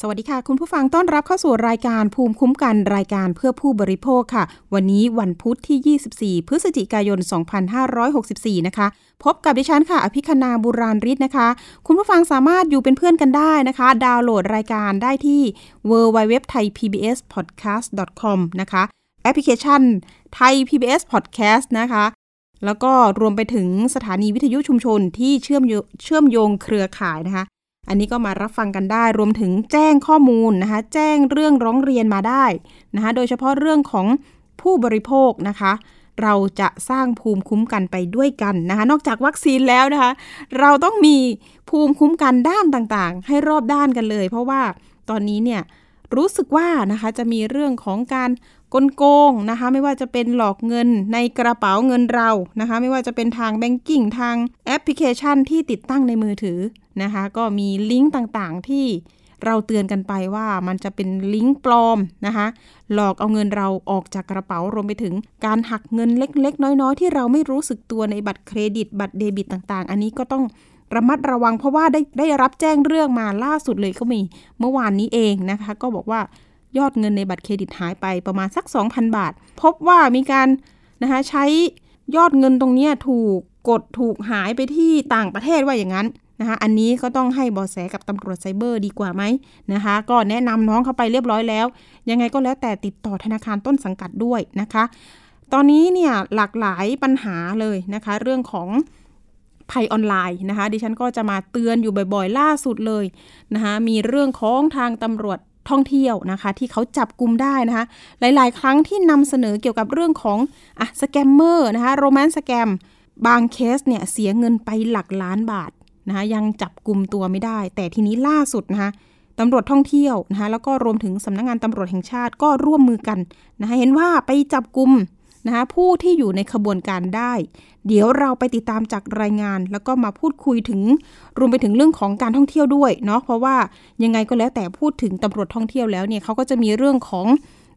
สวัสดีค่ะ คุณผู้ฟังต้อนรับเข้าสู่รายการภูมิคุ้มกันรายการเพื่อผู้บริโภคค่ะ วันนี้วันพุธที่ 24 พฤศจิกายน 2564 นะคะ พบกับดิฉันค่ะ อภิคณาบุราริศนะคะ คุณผู้ฟังสามารถอยู่เป็นเพื่อนกันได้นะคะ ดาวน์โหลดรายการได้ที่ www thai pbs podcast com นะคะ แอปพลิเคชันไทย PBS Podcast นะคะ แล้วก็รวมไปถึงสถานีวิทยุชุมชนที่เชื่อมเชื่อมโยงเครือข่ายนะคะ อันนี้ก็มารับฟังกันได้ รวมถึงแจ้งข้อมูลนะคะ แจ้งเรื่องร้องเรียนมาได้นะคะ โดยเฉพาะเรื่องของผู้บริโภคนะคะ เราจะสร้างภูมิคุ้มกันไปด้วยกันนะคะ นอกจากวัคซีนแล้วนะคะ เราต้องมีภูมิคุ้มกันด้านต่างๆ ให้รอบด้านกันเลย เพราะว่าตอนนี้เนี่ยรู้สึกว่านะคะจะมีเรื่องของการ กลโกงนะคะไม่ว่าจะเป็นหลอกเงินในกระเป๋าเงินเรานะคะไม่ว่าจะเป็นทาง banking ทางแอปพลิเคชันที่ติดตั้งในมือถือนะคะก็มีลิงก์ต่างๆที่เราเตือนกันไปว่ามันจะเป็นลิงก์ปลอมนะคะหลอกเอาเงินเราออกจากกระเป๋ารวมไปถึงการหักเงินเล็ก ๆ น้อย ๆ ที่เราไม่รู้สึกตัวในบัตรเครดิต บัตรเดบิตต่างๆ อันนี้ก็ต้องระมัดระวังเพราะว่าได้ได้รับแจ้งเรื่องมาล่าสุดเลยก็มีเมื่อวานนี้เองนะคะ ก็บอกว่า ยอดเงินในบัตรเครดิตหายไปประมาณสัก 2,000 บาท พบว่ามีการนะคะใช้ยอดเงินตรงนี้ถูกกดถูกหายไปที่ต่างประเทศว่าอย่างนั้นนะคะอันนี้ก็ต้องให้บอแสกับตำรวจไซเบอร์ดีกว่าไหมนะคะ ก็แนะนำน้องเข้าไปเรียบร้อยแล้ว ยังไงก็แล้วแต่ติดต่อธนาคารต้นสังกัดด้วยนะคะ ตอนนี้เนี่ยหลากหลายปัญหาเลยนะคะ เรื่องของภัยออนไลน์นะคะ ดิฉันก็จะมาเตือนอยู่บ่อยๆล่าสุดเลยนะคะ มีเรื่องของทางตำรวจ ท่องเที่ยวนะคะ ที่เขาจับกลุ่มได้นะคะ หลาย ๆ ครั้งที่นำเสนอเกี่ยวกับเรื่องของอะสแกมเมอร์นะคะ romance scam บางเคสเนี่ยเสียเงินไปหลักล้านบาทนะคะยังจับกลุ่มตัวไม่ได้ แต่ทีนี้ล่าสุดนะคะตำรวจท่องเที่ยวนะคะแล้วก็รวมถึงสำนักงงานตำรวจแห่งชาติก็ร่วมมือกันนะคะเห็นว่าไปจับกลุ่ม นะคะผู้ที่อยู่ในขบวนการได้ เดี๋ยวเราไปติดตามจากรายงาน แล้วก็มาพูดคุยถึงรวมไปถึงเรื่องของการท่องเที่ยวด้วยเนาะเพราะว่ายังไงก็แล้วแต่พูดถึงตำรวจท่องเที่ยวแล้วเนี่ยเขาก็จะมีเรื่องของ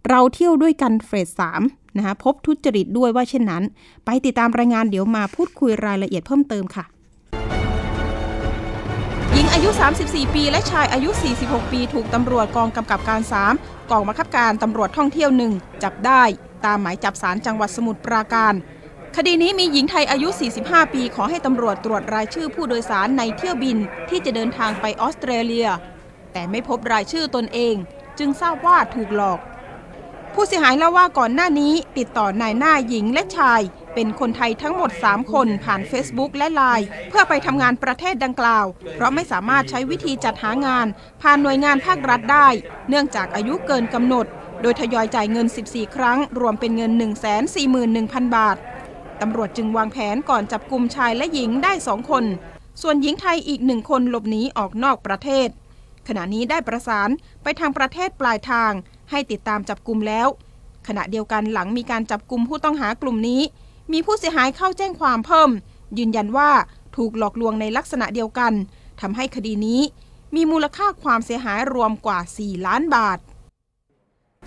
เราเที่ยวด้วยกันเฟสสามนะคะพบทุจริตด้วยว่าเช่นนั้น ไปติดตามรายงานเดี๋ยวมาพูดคุยรายละเอียดเพิ่มเติมค่ะหญิงอายุ 34 ปี และชายอายุ 46 ปี ถูกตำรวจกองกำกับการ 3 กองบังคับการตำรวจท่องเที่ยวหนึ่งจับได้ ตามหมายจับสารจังหวัดสมุทรปราการ คดีนี้มีหญิงไทยอายุ 45 ปีขอให้ตำรวจตรวจรายชื่อผู้โดยสารในเที่ยวบินที่จะเดินทางไปออสเตรเลีย แต่ไม่พบรายชื่อตนเอง จึงทราบว่าถูกหลอก ผู้เสียหายเล่าว่าก่อนหน้านี้ติดต่อนายหน้าหญิงและชาย เป็นคนไทยทั้งหมด 3 คนผ่าน Facebook และ Line เพื่อไปทำงานประเทศดังกล่าว เพราะไม่สามารถใช้วิธีจัดหางาน ผ่านหน่วยงานภาครัฐได้ เนื่องจากอายุเกินกำหนด โดยทยอยจ่ายเงิน 14 ครั้ง รวมเป็นเงิน 141,000 บาท ตำรวจจึงวางแผนก่อนจับกลุ่มชายและหญิงได้สองคน ส่วนหญิงไทยอีกหนึ่งคนหลบหนีออกนอกประเทศ ขณะนี้ได้ประสานไปทางประเทศปลายทาง ให้ติดตามจับกลุ่มแล้ว ขณะเดียวกันหลังมีการจับกลุ่มผู้ต้องหากลุ่มนี้ มีผู้เสียหายเข้าแจ้งความเพิ่ม ยืนยันว่าถูกหลอกลวงในลักษณะเดียวกันทำให้คดีนี้มีมูลค่าความเสียหายรวมกว่า 4 ล้านบาท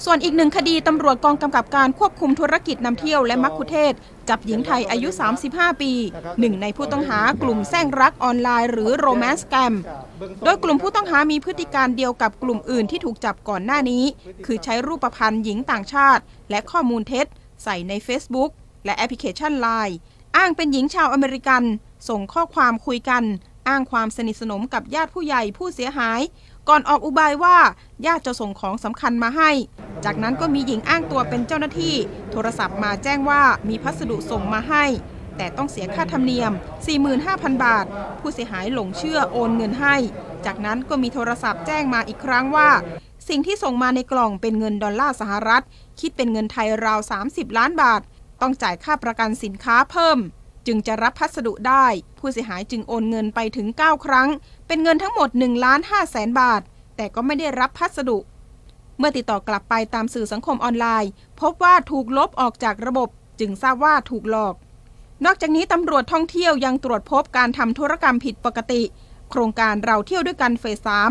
ส่วนอีกหนึ่งคดีตำรวจกองกำกับการควบคุมธุรกิจนำเที่ยวและมัคคุเทศ จับหญิงไทยอายุ 35 ปี หนึ่งในผู้ต้องหากลุ่มแซงรักออนไลน์หรือโรแมนต์แกมโดยกลุ่มผู้ต้องหามีพฤติการเดียวกับกลุ่มอื่นที่ถูกจับก่อนหน้านี้ คือใช้รูปพรรณหญิงต่างชาติ และข้อมูลเท็จ ใส่ใน Facebook และแอปพลิเคชัน Line อ้างเป็นหญิงชาวอเมริกัน ส่งข้อความคุยกัน อ้างความสนิทสนมกับญาติผู้ใหญ่ผู้เสียหาย ก่อนออกอุบายว่าญาติจะส่งของสำคัญมาให้ จากนั้นก็มีหญิงอ้างตัวเป็นเจ้าหน้าที่ โทรศัพท์มาแจ้งว่ามีพัสดุส่งมาให้ แต่ต้องเสียค่าธรรมเนียม 45,000 บาท ผู้เสียหายหลงเชื่อโอนเงินให้ จากนั้นก็มีโทรศัพท์แจ้งมาอีกครั้งว่า สิ่งที่ส่งมาในกล่องเป็นเงินดอลลาร์สหรัฐ คิดเป็นเงินไทยราว 30 ล้านบาท ต้องจ่ายค่าประกันสินค้าเพิ่ม จึงจะรับพัสดุได้ ผู้เสียหายจึงโอนเงินไปถึง 9 ครั้ง เป็นเงินทั้งหมด1ล้าน5แสนบาท แต่ก็ไม่ได้รับพัสดุ เมื่อติดต่อกลับไปตามสื่อสังคมออนไลน์ พบว่าถูกลบออกจากระบบ จึงทราบว่าถูกหลอก นอกจากนี้ตำรวจท่องเที่ยวยังตรวจพบการทำธุรกรรมผิดปกติ โครงการเราเที่ยวด้วยกันเฟสสาม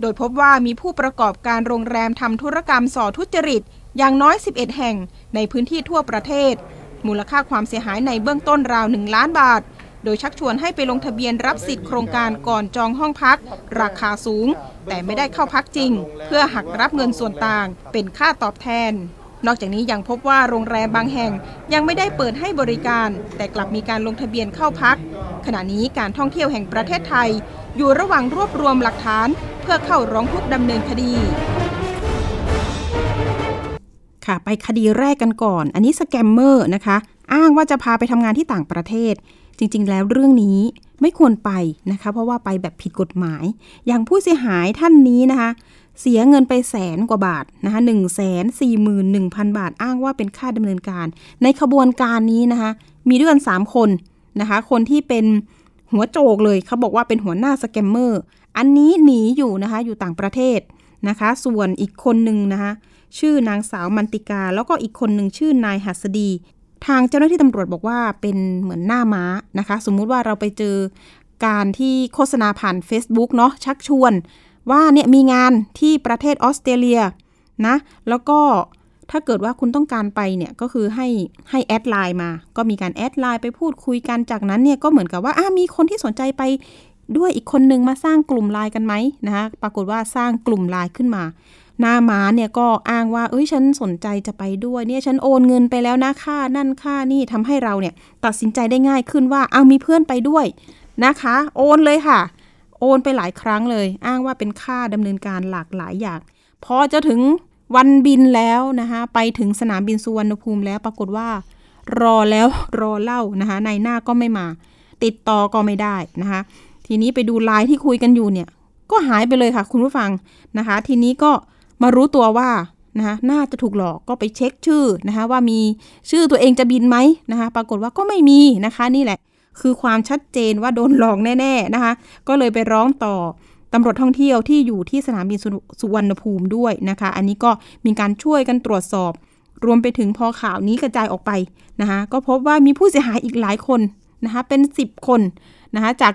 โดยพบว่ามีผู้ประกอบการโรงแรมทำธุรกรรมส่อทุจริต อย่างน้อย 11 แห่งในพื้นที่ทั่วประเทศ มูลค่าความเสียหายในเบื้องต้นราว 1 ล้านบาท โดยชักชวนให้ไปลงทะเบียนรับสิทธิ์โครงการก่อนจองห้องพัก ราคาสูง แต่ไม่ได้เข้าพักจริง เพื่อหักรับเงินส่วนต่าง เป็นค่าตอบแทน นอกจากนี้ยังพบว่าโรงแรมบางแห่งยังไม่ได้เปิดให้บริการ แต่กลับมีการลงทะเบียนเข้าพัก ขณะนี้การท่องเที่ยวแห่งประเทศไทย อยู่ระหว่างรวบรวมหลักฐาน เพื่อเข้าร้องทุกข์ดำเนินคดีค่ะไปคดีแรกกันก่อน อันนี้สแกมเมอร์นะคะ อ้างว่าจะพาไปทำงานที่ต่างประเทศ จริง ๆ แล้วเรื่องนี้ไม่ควรไปนะคะ เพราะว่าไปแบบผิดกฎหมาย อย่างผู้เสียหายท่านนี้นะคะ เสียเงินไปแสนกว่าบาทนะคะหนึ่งแสนสี่หมื่นหนึ่งพันบาทอ้างว่าเป็นค่าดำเนินการ ในขบวนการนี้นะคะ มีด้วยกันสามคนนะคะ คนที่เป็นหัวโจกเลยเขาบอกว่าเป็นหัวหน้าสแกมเมอร์อันนี้หนีอยู่นะคะอยู่ต่างประเทศนะคะ ส่วนอีกคนหนึ่งนะคะชื่อนางสาวมันติกา แล้วก็อีกคนหนึ่งชื่อนายหัสดี ทางเจ้าหน้าที่ตำรวจบอกว่าเป็นเหมือนหน้าม้านะคะ สมมุติว่าเราไปเจอการที่โฆษณาผ่าน Facebook เนาะชักชวน ว่าเนี่ยมีงานที่ประเทศออสเตรเลียนะแล้วก็ถ้าเกิดว่าคุณต้องการไปเนี่ยก็คือให้ให้ add ไลน์มา ก็มีการ add ไลน์ไปพูดคุยกันจากนั้นเนี่ยก็เหมือนกับว่าอ่ามีคนที่สนใจไปด้วยอีกคนนึงมาสร้างกลุ่มไลน์กันไหมนะคะปรากฏว่าสร้างกลุ่มไลน์ขึ้นมา หน้าม้าเนี่ยก็อ้างว่าเอ้ยฉันสนใจจะไปด้วยเนี่ยฉันโอนเงินไปแล้วนะค่านั่นค่านี่ทำให้เราเนี่ยตัดสินใจได้ง่ายขึ้นว่าเอามีเพื่อนไปด้วยนะคะ โอนเลยค่ะ โอนไปหลายครั้งเลย อ้างว่าเป็นค่าดำเนินการหลากหลายอย่างพอจะถึงวันบินแล้วนะคะไปถึงสนามบินสุวรรณภูมิแล้วปรากฏว่า รอแล้วรอเล่านะคะในหน้าก็ไม่มา ติดต่อก็ไม่ได้นะคะทีนี้ไปดูไลน์ที่คุยกันอยู่เนี่ย ก็หายไปเลยค่ะคุณผู้ฟังนะคะ ทีนี้ก็ มารู้ตัวว่านะคะน่าจะถูกหลอกก็ไปเช็คชื่อนะคะว่ามีชื่อตัวเองจะบินไหมนะคะปรากฏว่าก็ไม่มีนะคะนี่แหละ คือความชัดเจนว่าโดนหลอกแน่ๆนะคะก็เลยไปร้องต่อตำรวจท่องเที่ยวที่อยู่ที่สนามบินสุวรรณภูมิด้วยนะคะ อันนี้ก็มีการช่วยกันตรวจสอบ รวมไปถึงพอข่าวนี้กระจายออกไปนะคะก็พบว่ามีผู้เสียหายอีกหลายคนนะคะเป็น 10 คนนะคะจาก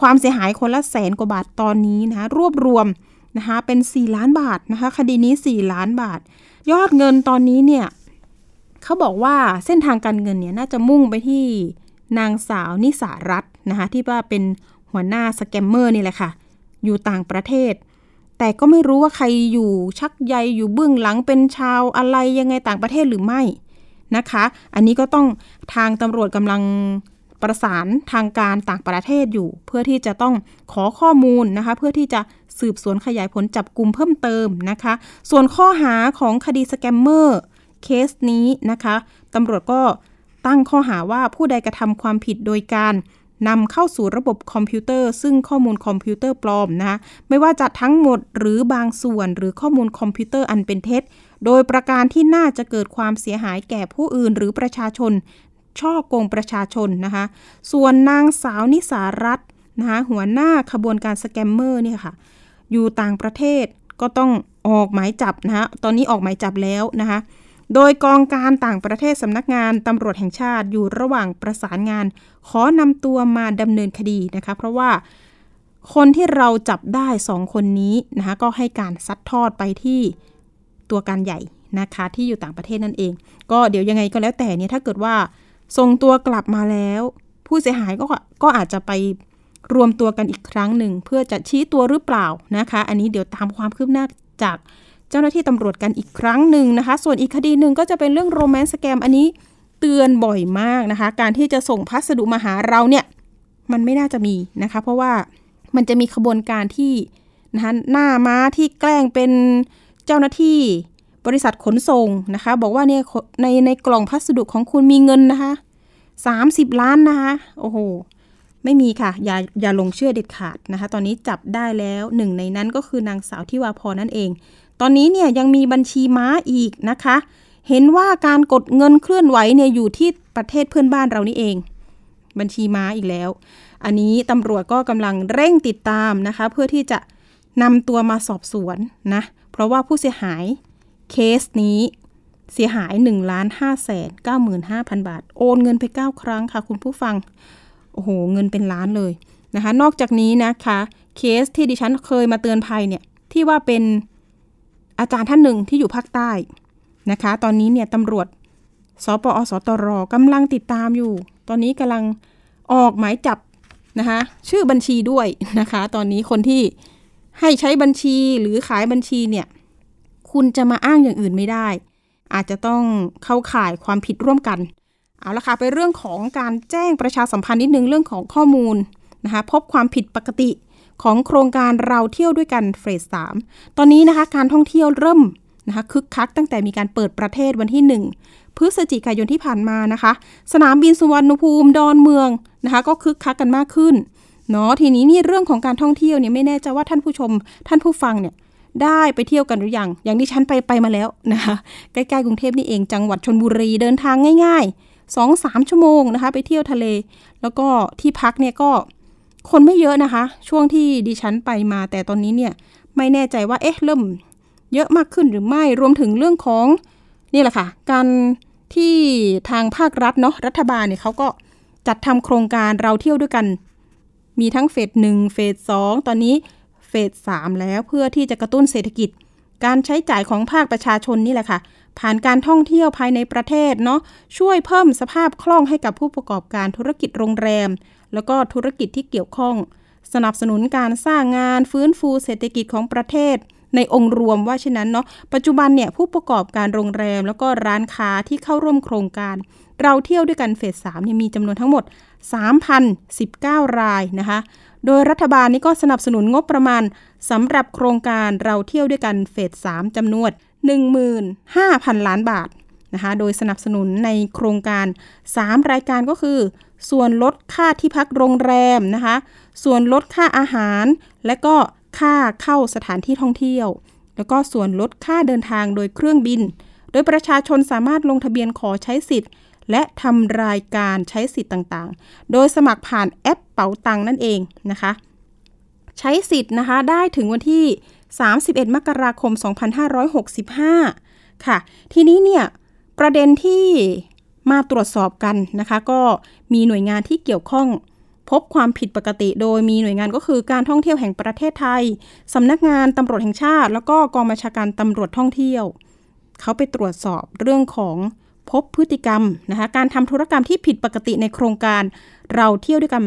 ความเสียหายคนละแสนกว่าบาทตอนนี้นะคะรวบรวม นะคะเป็น 4 ล้านบาทนะคะคดีนี้ 4 ล้านบาท ยอดเงินตอนนี้เนี่ยเขาบอกว่าเส้นทางการเงินเนี่ยน่าจะมุ่งไปที่นางสาวนิสารัตน์นะคะที่ว่าเป็นหัวหน้าสแกมเมอร์นี่แหละค่ะ อยู่ต่างประเทศ แต่ก็ไม่รู้ว่าใครอยู่ชักใยอยู่เบื้องหลังเป็นชาวอะไรยังไงต่างประเทศหรือไม่นะคะ อันนี้ก็ต้องทางตำรวจกำลัง ประสานทางการต่างประเทศอยู่ เพื่อที่จะต้องขอข้อมูลนะคะ เพื่อที่จะสืบสวนขยายผลจับกลุ่มเพิ่มเติมนะคะ ส่วนข้อหาของคดีสแกมเมอร์เคสนี้นะคะตำรวจก็ตั้งข้อหาว่าผู้ใดกระทำความผิดโดยการนำเข้าสู่ระบบคอมพิวเตอร์ ซึ่งข้อมูลคอมพิวเตอร์ปลอมนะคะไม่ว่าจะทั้งหมดหรือบางส่วนหรือข้อมูลคอมพิวเตอร์อันเป็นเท็จ โดยประการที่น่าจะเกิดความเสียหายแก่ผู้อื่นหรือประชาชน ฉ้อโกงประชาชนนะคะ ส่วนนางสาวนิสารัตน์นะคะหัวหน้าขบวนการสแกมเมอร์เนี่ยค่ะ อยู่ต่างประเทศก็ต้องออกหมายจับนะคะตอนนี้ออกหมายจับแล้วนะคะ โดยกองการต่างประเทศสำนักงานตำรวจแห่งชาติอยู่ระหว่างประสานงาน ขอนำตัวมาดำเนินคดีนะคะ เพราะว่าคนที่เราจับได้สองคนนี้นะคะก็ให้การซัดทอดไปที่ตัวการใหญ่นะคะที่อยู่ต่างประเทศนั่นเอง ก็เดี๋ยวยังไงก็แล้วแต่เนี่ยถ้าเกิดว่า ส่งตัวกลับมาแล้ว ผู้เสียหายก็ก็อาจจะไปรวมตัวกันอีกครั้งหนึ่ง เพื่อจะชี้ตัวหรือเปล่านะคะ อันนี้เดี๋ยวตามความคืบหน้าจากเจ้าหน้าที่ตำรวจกันอีกครั้งหนึ่งนะคะ ส่วนอีกคดีหนึ่งก็จะเป็นเรื่องโรแมนต์สแกมอันนี้เตือนบ่อยมากนะคะ การที่จะส่งพัสดุมาหาเราเนี่ยมันไม่น่าจะมีนะคะ เพราะว่ามันจะมีขบวนการที่นะคะหน้าม้าที่แกล้งเป็นเจ้าหน้าที่ บริษัทขนส่งนะคะ บอกว่าเนี่ยในในกล่องพัสดุของคุณมีเงินนะคะ30ล้านนะคะ โอ้โห ไม่มีค่ะ อย่าอย่าลงเชื่อเด็ดขาดนะคะ ตอนนี้จับได้แล้วหนึ่งในนั้นก็คือนางสาวทิวาพรนั่นเอง ตอนนี้เนี่ยยังมีบัญชีม้าอีกนะคะ เห็นว่าการกดเงินเคลื่อนไหวเนี่ยอยู่ที่ประเทศเพื่อนบ้านเรานี่เอง บัญชีม้าอีกแล้ว อันนี้ตำรวจก็กำลังเร่งติดตามนะคะ เพื่อที่จะนำตัวมาสอบสวนนะ เพราะว่าผู้เสียหาย เคสนี้เสียหาย1ล้าน5แสน95,000 บาท โอนเงินไป 9 ครั้งค่ะ คุณผู้ฟัง โอ้โห เงินเป็นล้านเลยนะคะ นอกจากนี้นะคะ เคสที่ดิฉันเคยมาเตือนภัยเนี่ย ที่ว่าเป็นอาจารย์ท่านหนึ่งที่อยู่ภาคใต้นะคะ ตอนนี้เนี่ยตำรวจ สปอสตรกำลังติดตามอยู่ ตอนนี้กำลังออกหมายจับนะคะ ชื่อบัญชีด้วยนะคะ ตอนนี้คนที่ให้ใช้บัญชีหรือขายบัญชีเนี่ย คุณจะมาอ้างอย่างอื่นไม่ได้ อาจจะต้องเข้าข่ายความผิดร่วมกัน เอาละค่ะไปเรื่องของการแจ้งประชาสัมพันธ์นิดนึงเรื่องของข้อมูลนะคะพบความผิดปกติของโครงการเราเที่ยวด้วยกันเฟสสามตอนนี้นะคะการท่องเที่ยวเริ่มนะคะคึกคักตั้งแต่มีการเปิดประเทศวันที่ 1 พฤศจิกายนที่ผ่านมานะคะ สนามบินสุวรรณภูมิดอนเมืองนะคะก็คึกคักกันมากขึ้นเนาะทีนี้นี่เรื่องของการท่องเที่ยวเนี่ยไม่แน่ใจว่าท่านผู้ชมท่านผู้ฟังเนี่ย ได้ไปเที่ยวกันหรือยัง อย่างที่ฉันไปไปมาแล้วนะคะใกล้ๆกรุงเทพนี่เองจังหวัดชนบุรีเดินทางง่ายๆ2-3ชั่วโมงนะคะ ไปเที่ยวทะเล แล้วก็ที่พักเนี่ยก็คนไม่เยอะนะคะ ช่วงที่ดิฉันไปมา แต่ตอนนี้เนี่ยไม่แน่ใจว่าเอ๊ะเริ่มเยอะมากขึ้นหรือไม่รวมถึงเรื่องของนี่แหละค่ะ การที่ทางภาครัฐเนาะรัฐบาลเนี่ยเขาก็จัดทำโครงการเราเที่ยวด้วยกัน มีทั้งเฟสหนึ่งเฟสสองตอนนี้ ฟสสามแล้วเพื่อที่จะกระตุ้นเศรษฐกิจ การใช้จ่ายของภาคประชาชนนี่แหละค่ะ ผ่านการท่องเที่ยวภายในประเทศเนาะช่วยเพิ่มสภาพคล่องให้กับผู้ประกอบการธุรกิจโรงแรม แล้วก็ธุรกิจที่เกี่ยวข้อง สนับสนุนการสร้างงานฟื้นฟูเศรษฐกิจของประเทศในองค์รวมว่าเช่นนั้นเนาะปัจจุบันเนี่ยผู้ประกอบการโรงแรม แล้วก็ร้านค้าที่เข้าร่วมโครงการ เราเที่ยวด้วยกันเฟส3เนี่ยมีจำนวนทั้งหมด 3,019 รายนะคะ โดยรัฐบาลนี่ก็สนับสนุนงบประมาณสำหรับโครงการเราเที่ยวด้วยกันเฟส 3จำนวน 15,000 ล้านบาทนะคะ โดยสนับสนุนในโครงการ 3 รายการก็คือ ส่วนลดค่าที่พักโรงแรมนะคะ ส่วนลดค่าอาหาร และก็ค่าเข้าสถานที่ท่องเที่ยว แล้วก็ส่วนลดค่าเดินทางโดยเครื่องบิน โดยประชาชนสามารถลงทะเบียนขอใช้สิทธิ์ และทำรายการใช้สิทธิ์ต่างๆ โดยสมัครผ่านแอปเป๋าตังนั่นเองนะคะ ใช้สิทธิ์นะคะได้ถึงวันที่ 31 มกราคม 2565 ค่ะ ทีนี้เนี่ยประเด็นที่มาตรวจสอบกันนะคะ ก็มีหน่วยงานที่เกี่ยวข้องพบความผิดปกติโดยมีหน่วยงานก็คือการท่องเที่ยวแห่งประเทศไทยสำนักงานตำรวจแห่งชาติ แล้วก็กองบัญชาการตำรวจท่องเที่ยว เขาไปตรวจสอบเรื่องของ พบพฤติกรรมนะคะการทำธุรกรรมที่ผิดปกติในโครงการเราเที่ยวด้วยกัน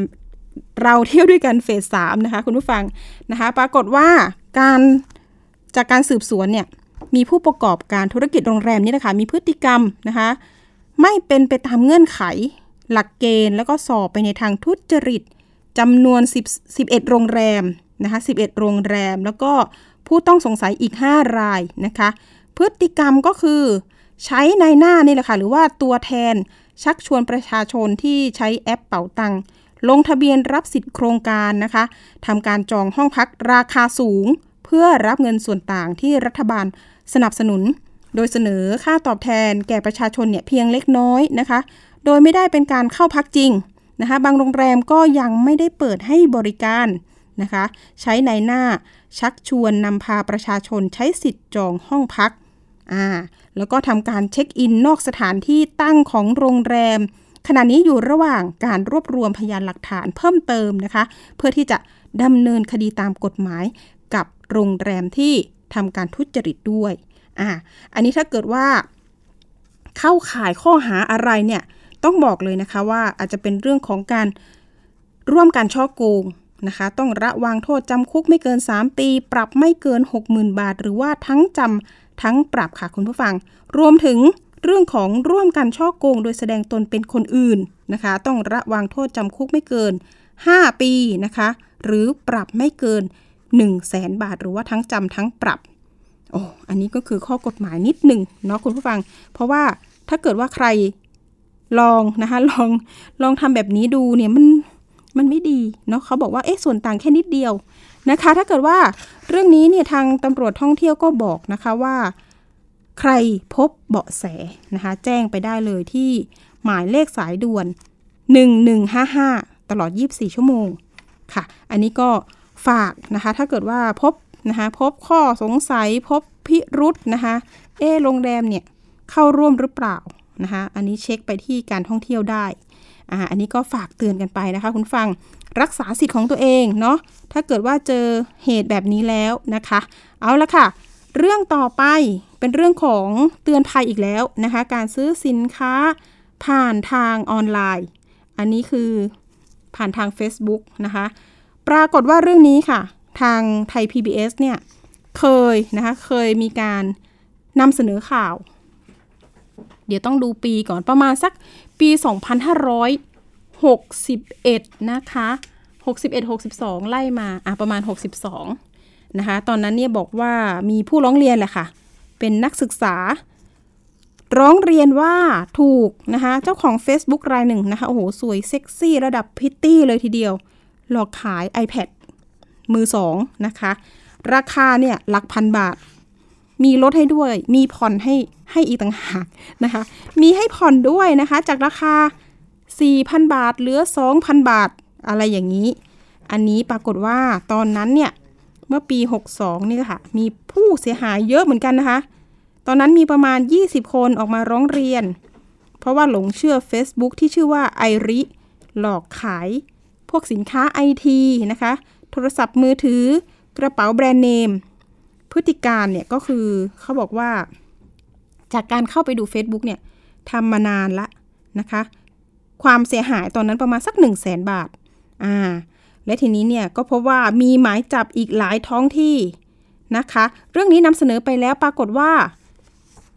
เราเที่ยวด้วยกันเฟสสามนะคะคุณผู้ฟังนะคะปรากฏว่าการจากการสืบสวนเนี่ยมีผู้ประกอบการธุรกิจโรงแรมนี่นะคะมีพฤติกรรมนะคะไม่เป็นไปตามเงื่อนไข หลักเกณฑ์แล้วก็สอบไปในทางทุจริตจำนวน10 11 โรงแรมนะคะ11 โรงแรม แล้วก็ผู้ต้องสงสัยอีก 5 รายนะคะพฤติกรรมก็คือ ใช้ในหน้านี่แหละค่ะ หรือว่าตัวแทนชักชวนประชาชนที่ใช้แอปเป๋าตังลงทะเบียนรับสิทธิ์โครงการนะคะทำการจองห้องพักราคาสูง เพื่อรับเงินส่วนต่างที่รัฐบาลสนับสนุน โดยเสนอค่าตอบแทนแก่ประชาชนเนี่ยเพียงเล็กน้อยนะคะ โดยไม่ได้เป็นการเข้าพักจริงนะคะบางโรงแรมก็ยังไม่ได้เปิดให้บริการนะคะ ใช้ในหน้าชักชวนนำพาประชาชนใช้สิทธิ์จองห้องพัก อ่าแล้วก็ทำการเช็คอินนอกสถานที่ตั้งของโรงแรม ขณะนี้อยู่ระหว่างการรวบรวมพยานหลักฐานเพิ่มเติมนะคะ เพื่อที่จะดำเนินคดีตามกฎหมายกับโรงแรมที่ทำการทุจริตด้วยอ่าอันนี้ถ้าเกิดว่า เข้าข่ายข้อหาอะไรเนี่ยต้องบอกเลยนะคะว่าอาจจะเป็นเรื่องของการร่วมการช่อโกงนะคะ ต้องระวังโทษจำคุกไม่เกิน 3 ปี ปรับไม่เกิน 60,000 บาท หรือว่าทั้งจำ ทั้งปรับค่ะคุณผู้ฟัง รวมถึงเรื่องของร่วมกันช่อโกง โดยแสดงตนเป็นคนอื่นนะคะ ต้องระวังโทษจำคุกไม่เกิน 5 ปีนะคะ หรือปรับไม่เกิน 1 0 0 0 0แสนบาท หรือว่าทั้งจำทั้งปรับโอ้อันนี้ก็คือข้อกฎหมายนิดหนึ่งเนาะคุณผู้ฟัง เพราะว่าถ้าเกิดว่าใครลองนะคะลองลองทำแบบนี้ดูเนี่ยมันมันไม่ดีเนาะเขาบอกว่าเอ๊ะส่วนต่างแค่นิดเดียว นะคะ ถ้าเกิดว่าเรื่องนี้เนี่ยทางตำรวจท่องเที่ยวก็บอกนะคะว่า ใครพบเบาะแสนะคะ แจ้งไปได้เลยที่หมายเลขสายด่วน 1155 ตลอด 24 ชั่วโมงค่ะ อันนี้ก็ฝากนะคะ ถ้าเกิดว่าพบนะคะพบข้อสงสัยพบพิรุษนะคะเอโรงแรมเนี่ยเข้าร่วมหรือเปล่านะคะอันนี้เช็คไปที่การท่องเที่ยวได้ อ่าอันนี้ก็ฝากเตือนกันไปนะคะ คุณฟังรักษาสิทธิ์ของตัวเองเนาะถ้าเกิดว่าเจอเหตุแบบนี้แล้วนะคะ เอาละค่ะ เรื่องต่อไปเป็นเรื่องของเตือนภัยอีกแล้วนะคะ การซื้อสินค้าผ่านทางออนไลน์ อันนี้คือผ่านทาง Facebook นะคะ ปรากฏว่าเรื่องนี้ค่ะ ทางไทย PBS เนี่ยเคยนะคะ เคยมีการนำเสนอข่าว เดี๋ยวต้องดูปีก่อนประมาณสัก ปี 2561 นะคะ 61 62 ไล่มาอะประมาณ 62 นะคะ ตอนนั้นเนี่ยบอกว่ามีผู้ร้องเรียนแหละค่ะ เป็นนักศึกษา ร้องเรียนว่าถูกนะคะ เจ้าของ Facebook รายหนึ่งนะคะ โอ้โห สวยเซ็กซี่ระดับพิตตี้เลยทีเดียว หลอกขาย iPad มือสองนะคะ ราคาเนี่ยหลักพันบาท มีลดให้ด้วย มีผ่อนให้ให้อีกต่างหากนะคะ มีให้ผ่อนด้วยนะคะ จากราคา 4,000 บาทเหลือ 2,000 บาทอะไรอย่างนี้ อันนี้ปรากฏว่าตอนนั้นเนี่ย เมื่อปี 62 นี่ค่ะ มีผู้เสียหายเยอะเหมือนกันนะคะ ตอนนั้นมีประมาณ 20 คนออกมาร้องเรียน เพราะว่าหลงเชื่อ Facebook ที่ชื่อว่าไอริหลอกขายพวกสินค้าไอทีนะคะ โทรศัพท์มือถือกระเป๋าแบรนด์เนม พฤติการเนี่ยก็คือเขาบอกว่า จากการเข้าไปดู Facebook เนี่ยทำมานานละนะคะ ความเสียหายตอนนั้นประมาณสัก 1 0 0 0 0แสนบาทอ่าและทีนี้เนี่ยก็พบว่ามีหมายจับอีกหลายท้องที่นะคะ เรื่องนี้นำเสนอไปแล้วปรากฏว่า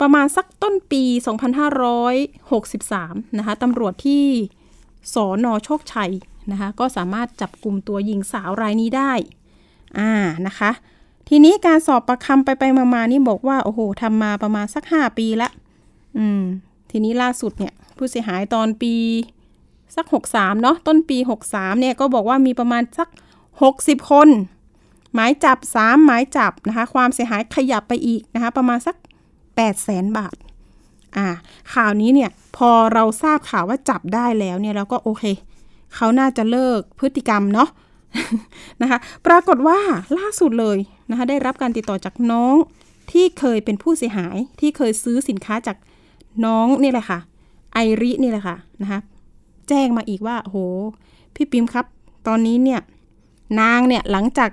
ประมาณสักต้นปี 2563 นะคะตำรวจที่สอนอโชคชัยนะคะ ก็สามารถจับกลุ่มตัวหญิงสาวรายนี้ได้ อ่า นะคะ ทีนี้การสอบประคำไปไปมามานี่บอกว่าโอ้โหทำมาประมาณสัก5ปีละ อืม ทีนี้ล่าสุดเนี่ย ผู้เสียหายตอนปีสัก63เนาะต้นปี63เนี่ยก็บอกว่ามีประมาณสัก60คน หมายจับ3หมายจับนะคะ ความเสียหายขยับไปอีกนะคะ ประมาณสัก8แสนบาทอ่าข่าวนี้เนี่ยพอเราทราบข่าวว่าจับได้แล้วเนี่ยเราก็โอเค เขาน่าจะเลิกพฤติกรรมเนาะ นะคะ ปรากฏว่าล่าสุดเลยนะคะได้รับการติดต่อจากน้องที่เคยเป็นผู้เสียหายที่เคยซื้อสินค้าจากน้องนี่แหละค่ะ ไอรินี่แหละค่ะนะคะแจ้งมาอีกว่าโหพี่ปิมครับ ตอนนี้เนี่ยนางเนี่ยหลังจาก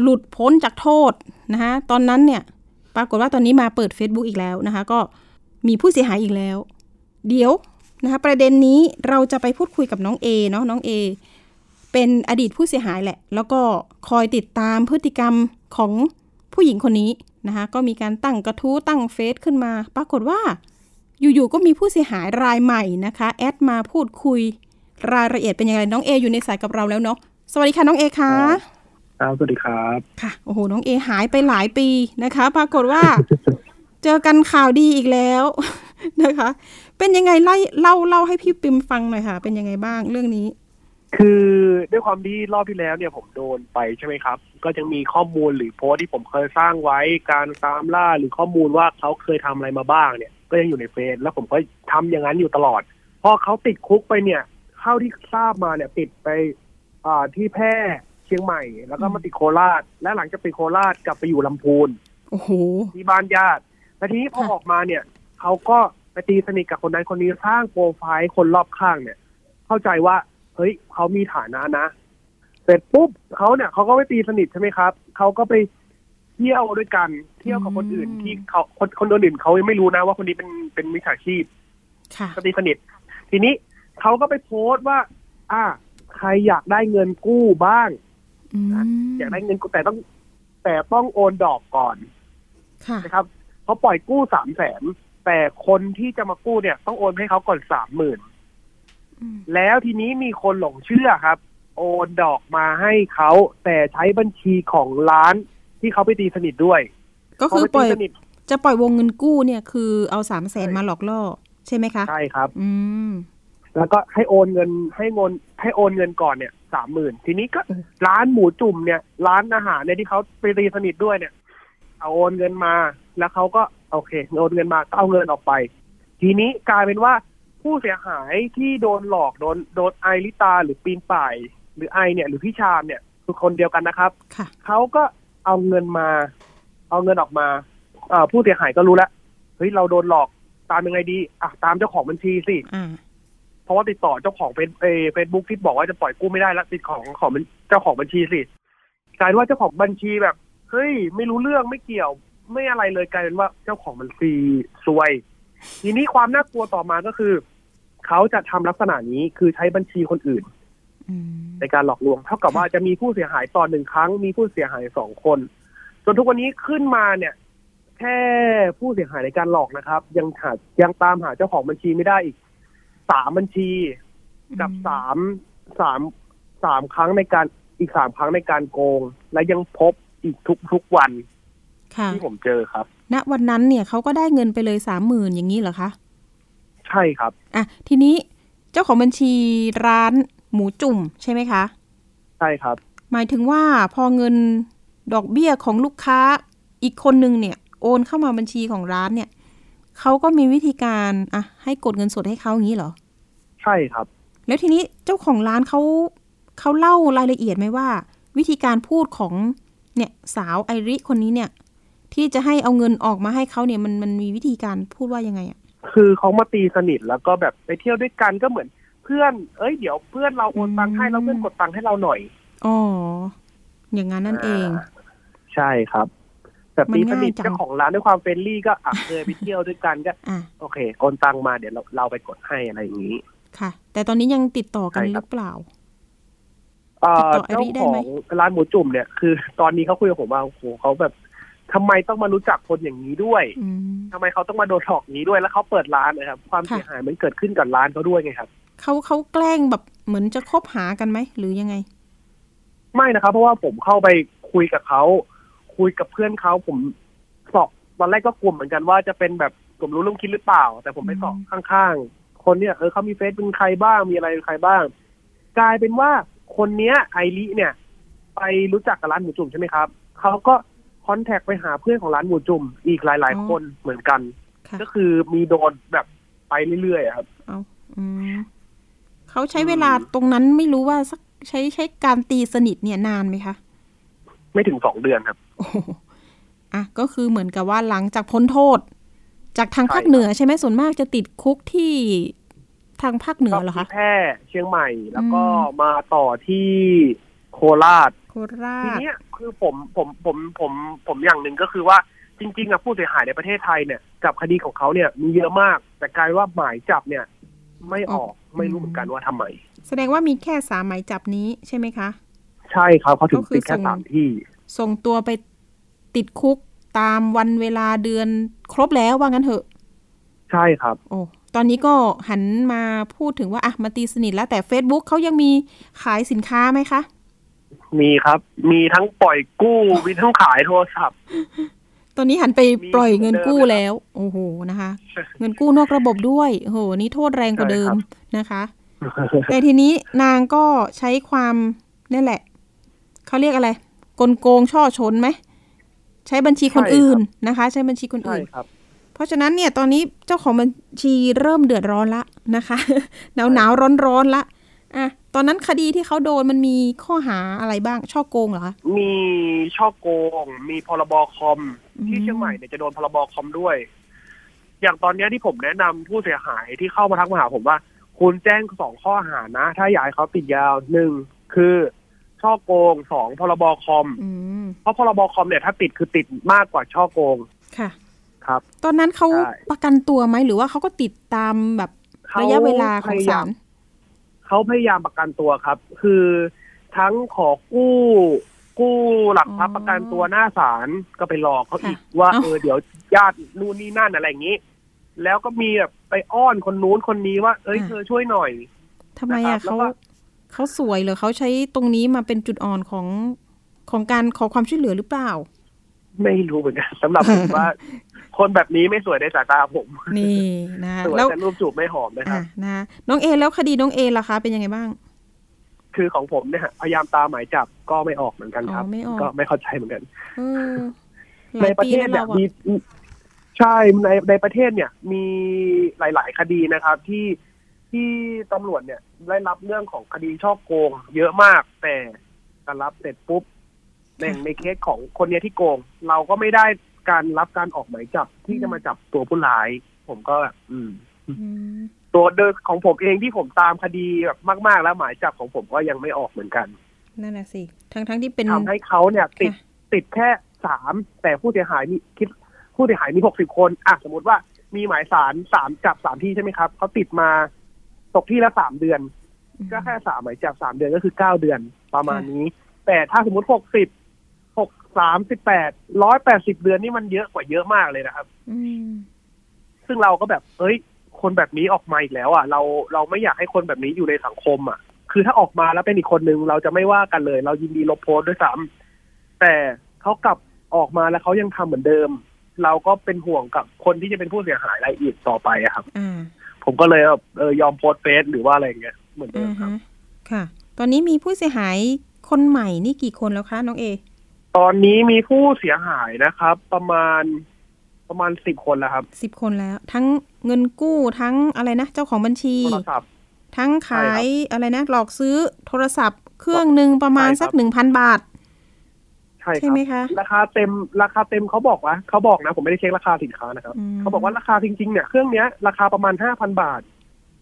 หลุดพ้นจากโทษนะคะตอนนั้นเนี่ยปรากฏว่าตอนนี้มาเปิด Facebook อีกแล้วนะคะ ก็มีผู้เสียหายอีกแล้ว เดี๋ยวนะคะประเด็นนี้เราจะไปพูดคุยกับน้องเอเนาะน้องเอ เป็นอดีตผู้เสียหายแหละ แล้วก็คอยติดตามพฤติกรรมของผู้หญิงคนนี้นะคะก็มีการตั้งกระทู้ตั้งเฟซขึ้นมา ปรากฏว่า อยู่ๆก็มีผู้เสียหายรายใหม่นะคะ แอดมาพูดคุย รายละเอียดเป็นยังไงน้องเออยู่ในสายกับเราแล้วเนาะสวัสดีค่ะน้องเอค่ะครับสวัสดีครับค่ะโอ้โหน้องเอหายไปหลายปีนะคะ ปรากฏว่า เจอกันข่าวดีอีกแล้วนะคะ เป็นยังไงไล่เล่าเล่าให้พี่ปิมฟังหน่อยค่ะ เป็นยังไงบ้างเรื่องนี้ คือด้วยความที่รอบที่แล้วเนี่ยผมโดนไปใช่ไหมครับ ก็ยังมีข้อมูลหรือโพสต์ที่ผมเคยสร้างไว้การตามล่าหรือข้อมูลว่าเขาเคยทำอะไรมาบ้างเนี่ย ก็ยังอยู่ในเฟซแล้วผมก็ทำอย่างนั้นอยู่ตลอด พอเขาติดคุกไปเนี่ยเข้าที่ทราบมาเนี่ยติดไปอ่าที่แพร่เชียงใหม่ แล้วก็มาติดโคราช และหลังจากไปโคราชกลับไปอยู่ลำพูนโอ้โหที่บ้านญาติแต่ทีนี้พอค่ะออกมาเนี่ยเขาก็ไปตีสนิทกับคนนั้นคนนี้สร้างโปรไฟล์คนรอบข้างเนี่ย เข้าใจว่า เฮ้ยเขามีฐานะนะ เสร็จปุ๊บเขาเนี่ยเขาก็ไปตีสนิทใช่ไหมครับเขาก็ไปเที่ยวด้วยกันเที่ยวกับคนอื่นอืมที่เขาคนคนอื่นเขายังไม่รู้นะว่าคนนี้เป็นเป็นมิจฉาชีพค่ะก็ตีสนิท ทีนี้เขาก็ไปโพสต์ว่า อ่า ใครอยากได้เงินกู้บ้างอืมอยากได้เงินกู้แต่ต้อง แต่ต้องโอนดอกก่อนค่ะนะครับเขาปล่อยกู้สามแสนแต่คนที่จะมากู้เนี่ย ต้องโอนให้เขาก่อนสามหมื่นอืม แล้วทีนี้มีคนหลงเชื่อครับ โอนดอกมาให้เขาแต่ใช้บัญชีของร้านที่เขาไปตีสนิทด้วย ก็คือพปล่อยไปตีสนิทจะปล่อยวงเงินกู้เนี่ยคือเอาสามแสนใช่มาหลอกล่อ ใช่ไหมคะใช่ครับ อืมแล้วก็ให้โอนเงินให้เงินให้โอนเงินก่อนเนี่ยสามหมื่นทีนี้ก็อืมร้านหมูจุ่มเนี่ยร้านอาหารเนี่ยที่เขาไปตีสนิทด้วยเนี่ย เอาโอนเงินมา แล้วเขาก็โอเคโอนเงินมาก็เอาเงินออกไป ทีนี้กลายเป็นว่า ผู้เสียหายที่โดนหลอกโดนโดนไอริตาหรือปีนป่าย หรือไอเนี่ย หรือพี่ชามเนี่ยคือคนเดียวกันนะครับค่ะเขาก็เอาเงินมา เอาเงินออกมาเอ่อผู้เสียหายก็รู้แล้วเฮ้ยเราโดนหลอกตามยังไงดีอะตามเจ้าของบัญชีสิอ่าพราะว่าติดต่อเจ้าของเป็นเฟซบุ๊กที่บอกว่าจะปล่อยกู้ไม่ได้แล้วติดของของเจ้าของบัญชีสิกลายว่าเจ้าของบัญชีแบบเฮ้ยไม่รู้เรื่องไม่เกี่ยวไม่อะไรเลยกลายเป็นว่าเจ้าของบัญชีซวย ทีนี้ความน่ากลัวต่อมาก็คือ เขาจะทำลักษณะนี้คือใช้บัญชีคนอื่นอืมในการหลอกลวง เท่ากับว่าจะมีผู้เสียหายต่อหนึ่งครั้ง มีผู้เสียหายสองคน จนทุกวันนี้ขึ้นมาเนี่ย แค่ผู้เสียหายในการหลอกนะครับ ยังหายังตามหาเจ้าของบัญชีไม่ได้อีกสามบัญชี กับสามสามสามครั้งในการอีกสามครั้งในการโกง และยังพบอีกทุกทุกวันค่ะที่ผมเจอครับ ณวันนั้นเนี่ยเขาก็ได้เงินไปเลยสามหมื่นอย่างนี้เหรอคะ ใช่ครับอะทีนี้เจ้าของบัญชีร้านหมูจุ่มใช่ไหมคะ ใช่ครับ หมายถึงว่าพอเงินดอกเบี้ยของลูกค้าอีกคนนึงเนี่ย โอนเข้ามาบัญชีของร้านเนี่ยเขาก็มีวิธีการอะให้กดเงินสดให้เขาอย่างนี้เหรอ ใช่ครับ แล้วทีนี้เจ้าของร้านเขาเขาเล่ารายละเอียดไหมว่า วิธีการพูดของเนี่ยสาวไอริคนนี้เนี่ย ที่จะให้เอาเงินออกมาให้เขาเนี่ยมันมันมีวิธีการพูดว่ายังไงอะ คือเขามาตีสนิทแล้วก็แบบไปเที่ยวด้วยกันก็เหมือนเพื่อน เอ้ยเดี๋ยวเพื่อนเราโอนตังค์ให้แล้วเพื่อนกดตังค์ให้เราหน่อยอ๋ออย่างนั้นนั่นเองาใชใช่ครับแบบตีสนิทมันง่ายจังเจ้าของร้านด้วยความ friendly ก็อะเคยไปเที่ยวด้วยกันก็อะโอเคโอนตังค์มาเดี๋ยวเราเราไปกดให้อะไรอย่างนี้ ค่ะ แต่ตอนนี้ยังติดต่อกันใช่หครับรือเปล่าเอ่อติดต่อไอเจ้าริได้ขอไหมงร้านหมูจุ่มเนี่ยคือ ตอนนี้เขาคุยกับผมว่าโอ้โหเขาแบบ ทำไมต้องมารู้จักคนอย่างนี้ด้วยอืมทำไมเขาต้องมาโดนหลอกนี้ด้วยแล้วเขาเปิดร้านนะครับ ความค่ะเสียหายมันเกิดขึ้นกับร้านเขาด้วยไงครับเขาเขาแกล้งแบบเหมือนจะคบหากันไหมหรือยังไง ไม่นะครับเพราะว่าผมเข้าไปคุยกับเขาคุยกับเพื่อนเขาผมสอบตอนแรกก็กลัวเหมือนกันว่าจะเป็นแบบผมรู้เรื่องคิดหรือเปล่า แต่ผมไปสอบอืมข้างๆ คนเนี่ยเออเขามีเฟซเป็นใครบ้างมีอะไรเป็นใครบ้าง กลายเป็นว่าคนเนี้ยไอริเนี่ย ไปรู้จักกับร้านหมูจุ่มใช่ไหมครับเขาก็ค อนแทคไปหาเพื่อนของร้านหมูจุ่มอีกหลาย ๆ คนเหมือนกันค่ะก็คือมีโดนแบบไปเรื่อยๆอะครับเอาอืมเขาใช้เวลาตรงนั้นไม่รู้ว่าสักใช้ใช้การตีสนิทเนี่ยนานไหมคะ ไม่ถึงสองเดือนครับโอ้โหอะก็คือเหมือนกับว่าหลังจากพ้นโทษ จากทางใช่ภาคครับเหนือใช่ไหมส่วนมากจะติดคุกที่ทางภาคเหนือเหรอก็คะที่แพร่เชียงใหม่แล้วก็อืมมาต่อที่โคราชโคราทีชเนี้ยคือผมผมผมผมผมอย่างหนึ่งก็คือว่าจริงๆอะผู้เสียหายในประเทศไทยเนี่ยกับคดีของเขาเนี่ยมีเยอะมาก แต่กลายว่าหมายจับเนี่ย ไม่ออกไม่รู้เหมือนกันว่าทำไม แสดงว่ามีแค่สามหมายจับนี้ใช่ไหมคะ ใช่ครับเขาถึงก็คือติดแค่ส่งสามที่ ส่งตัวไปติดคุกตามวันเวลาเดือนครบแล้วว่างั้นเถอะ ใช่ครับ โอ้ตอนนี้ก็หันมาพูดถึงว่าอะมาตีสนิทแล้วแต่ Facebook เขายังมีขายสินค้าไหมคะ มีครับ มีทั้งปล่อยกู้มีทั้งขายโทรศัพท์ ตอนนี้หันไปปล่อยเงินกู้มีเหมือนเดิมแล้ว โอ้โหนะคะ เงินกู้นอกระบบด้วยโอ้โหนี่โทษแรงกว่าเดิมใช่ครับนะคะ แต่ทีนี้นางก็ใช้ความนี่แหละเขาเรียกอะไรกลโกงช่อชนไหมใช้บัญชีคนใช่ครับอื่นนะคะ ใช้บัญชีคนใช่อื่นครับเพราะฉะนั้นเนี่ยตอนนี้เจ้าของบัญชีเริ่มเดือดร้อนละนะคะหนาวหนาวร้อนร้อนๆละ อะตอนนั้นคดีที่เขาโดนมันมีข้อหาอะไรบ้าง ช่อโกงเหรอคะ มีช่อโกง มีพรบคอมอืมที่เชียงใหม่เนี่ยจะโดนพรบคอมด้วย อย่างตอนเนี้ยที่ผมแนะนำผู้เสียหายที่เข้ามาทักมาหาผมว่า คุณแจ้งสองข้อหานะ ถ้าอยากให้เขาติดยาวหนึ่งคือช่อโกงสองพรบคอมอืมเพราะพรบคอมเนี่ยถ้าติดคือติดมากกว่าช่อโกงค่ะ ครับ ตอนนั้นเขาใช่ประกันตัวไหมหรือว่าเขาก็ติดตามแบบระยะเวลาของศาล เขาพยายามประกันตัวครับ คือทั้งขอกู้กู้หลักทรัพย์ประกันตัวหน้าศาลก็ไปหลอกเขาอีกว่าเออเดี๋ยวญาตินู่นนี่นั่นอะไรอย่างนี้ แล้วก็มีแบบไปอ้อนคนนู้นคนนี้ว่า เอ้ยเธอช่วยหน่อยทำไมนะครัอะบแล้วเขาก็เขาสวยเหรือเขาใช้ตรงนี้มาเป็นจุดอ่อนของของการขอความช่วยเหลือหรือเปล่า ไม่รู้เหมือนกันสำหรับผมว่า คนแบบนี้ไม่สวยในสายตาผม นี่นะสวยแล้วแต่รูปจูบไม่หอมนะครัอะบนะน้องเอแล้วคดีน้องเอล่ะคะ เป็นยังไงบ้าง คือของผมเนี่ยพยายามตามหมายจับก็ไม่ออกเหมือนกันครับอ๋อไม่ออกก็ไม่เข้าใจเหมือนกันเออหในลายประปีเทศแล้วเนี่ยเราอะมีใช่ในในประเทศเนี่ย มีหลาย ๆ คดีนะครับ ที่ที่ตำรวจเนี่ยได้รับเรื่องของคดีช่อโกง เยอะมาก แต่การรับเสร็จปุ๊บในในเคสของคนเนี้ยที่โกง เราก็ไม่ได้ การรับการออกหมายจับที่จะมาจับตัวผู้ร้าย ผมก็แบบอืมอืมตัวเดินของผมเองที่ผมตามคดีแบบมาก ๆ แล้วหมายจับของผมก็ยังไม่ออกเหมือนกันนั่นแหละสิทั้งทั้งที่เป็นทำให้เขาเนี่ย ติดค่ะติดแค่สามแต่ผู้เสียหายมีคิดผู้เสียหายมีหกสิบคนอะสมมติว่ามีหมายสารสามจับสามที่ใช่ไหมครับเขาติดมาตกที่ละสามเดือน ก็แค่สามหมายจับสามเดือนก็คือเก้าเดือนประมาณนี้ แต่ถ้าสมมติหกสิบหก สามสิบแปดร้อยแปดสิบเดือนนี่มันเยอะกว่าเยอะมากเลยนะครับอืมซึ่งเราก็แบบเอ้ย คนแบบนี้ออกมาอีกแล้ว อะ เราเราไม่อยากให้คนแบบนี้อยู่ในสังคม อะ คือถ้าออกมาแล้วเป็นอีกคนนึงเราจะไม่ว่ากันเลย เรายินดีลบโพสต์ด้วยซ้ำแต่เขากลับออกมาแล้วเขายังทำเหมือนเดิม เราก็เป็นห่วงกับคนที่จะเป็นผู้เสียหายรายอื่นต่อไปอะครับอ่าผมก็เลยแบบเออยอมโพสต์เฟซหรือว่าอะไรอย่างเงี้ยเหมือนเดิอ่ามครับฮะค่ะ ตอนนี้มีผู้เสียหายคนใหม่นี่กี่คนแล้วคะน้องเอ ตอนนี้มีผู้เสียหายนะครับ ประมาณประมาณสิบคนแล้วครับสิบคนแล้ว ทั้งเงินกู้ทั้งอะไรนะเจ้าของบัญชีโทรศัพท์ทั้งขายใช่ครับอะไรนะ หลอกซื้อโทรศัพท์เครื่องหนึ่งประมาณใช่ครับสักหนึ่งพันบาท ใช่คใช่รับไหมคะ ราคาเต็มราคาเต็มเขาบอกว่าเขาบอกนะ ผมไม่ได้เช็คราคาสินค้านะครับอืมเขาบอกว่าราคาจริงๆเนี่ยเครื่องเนี้ย ราคาประมาณห้าพันบาท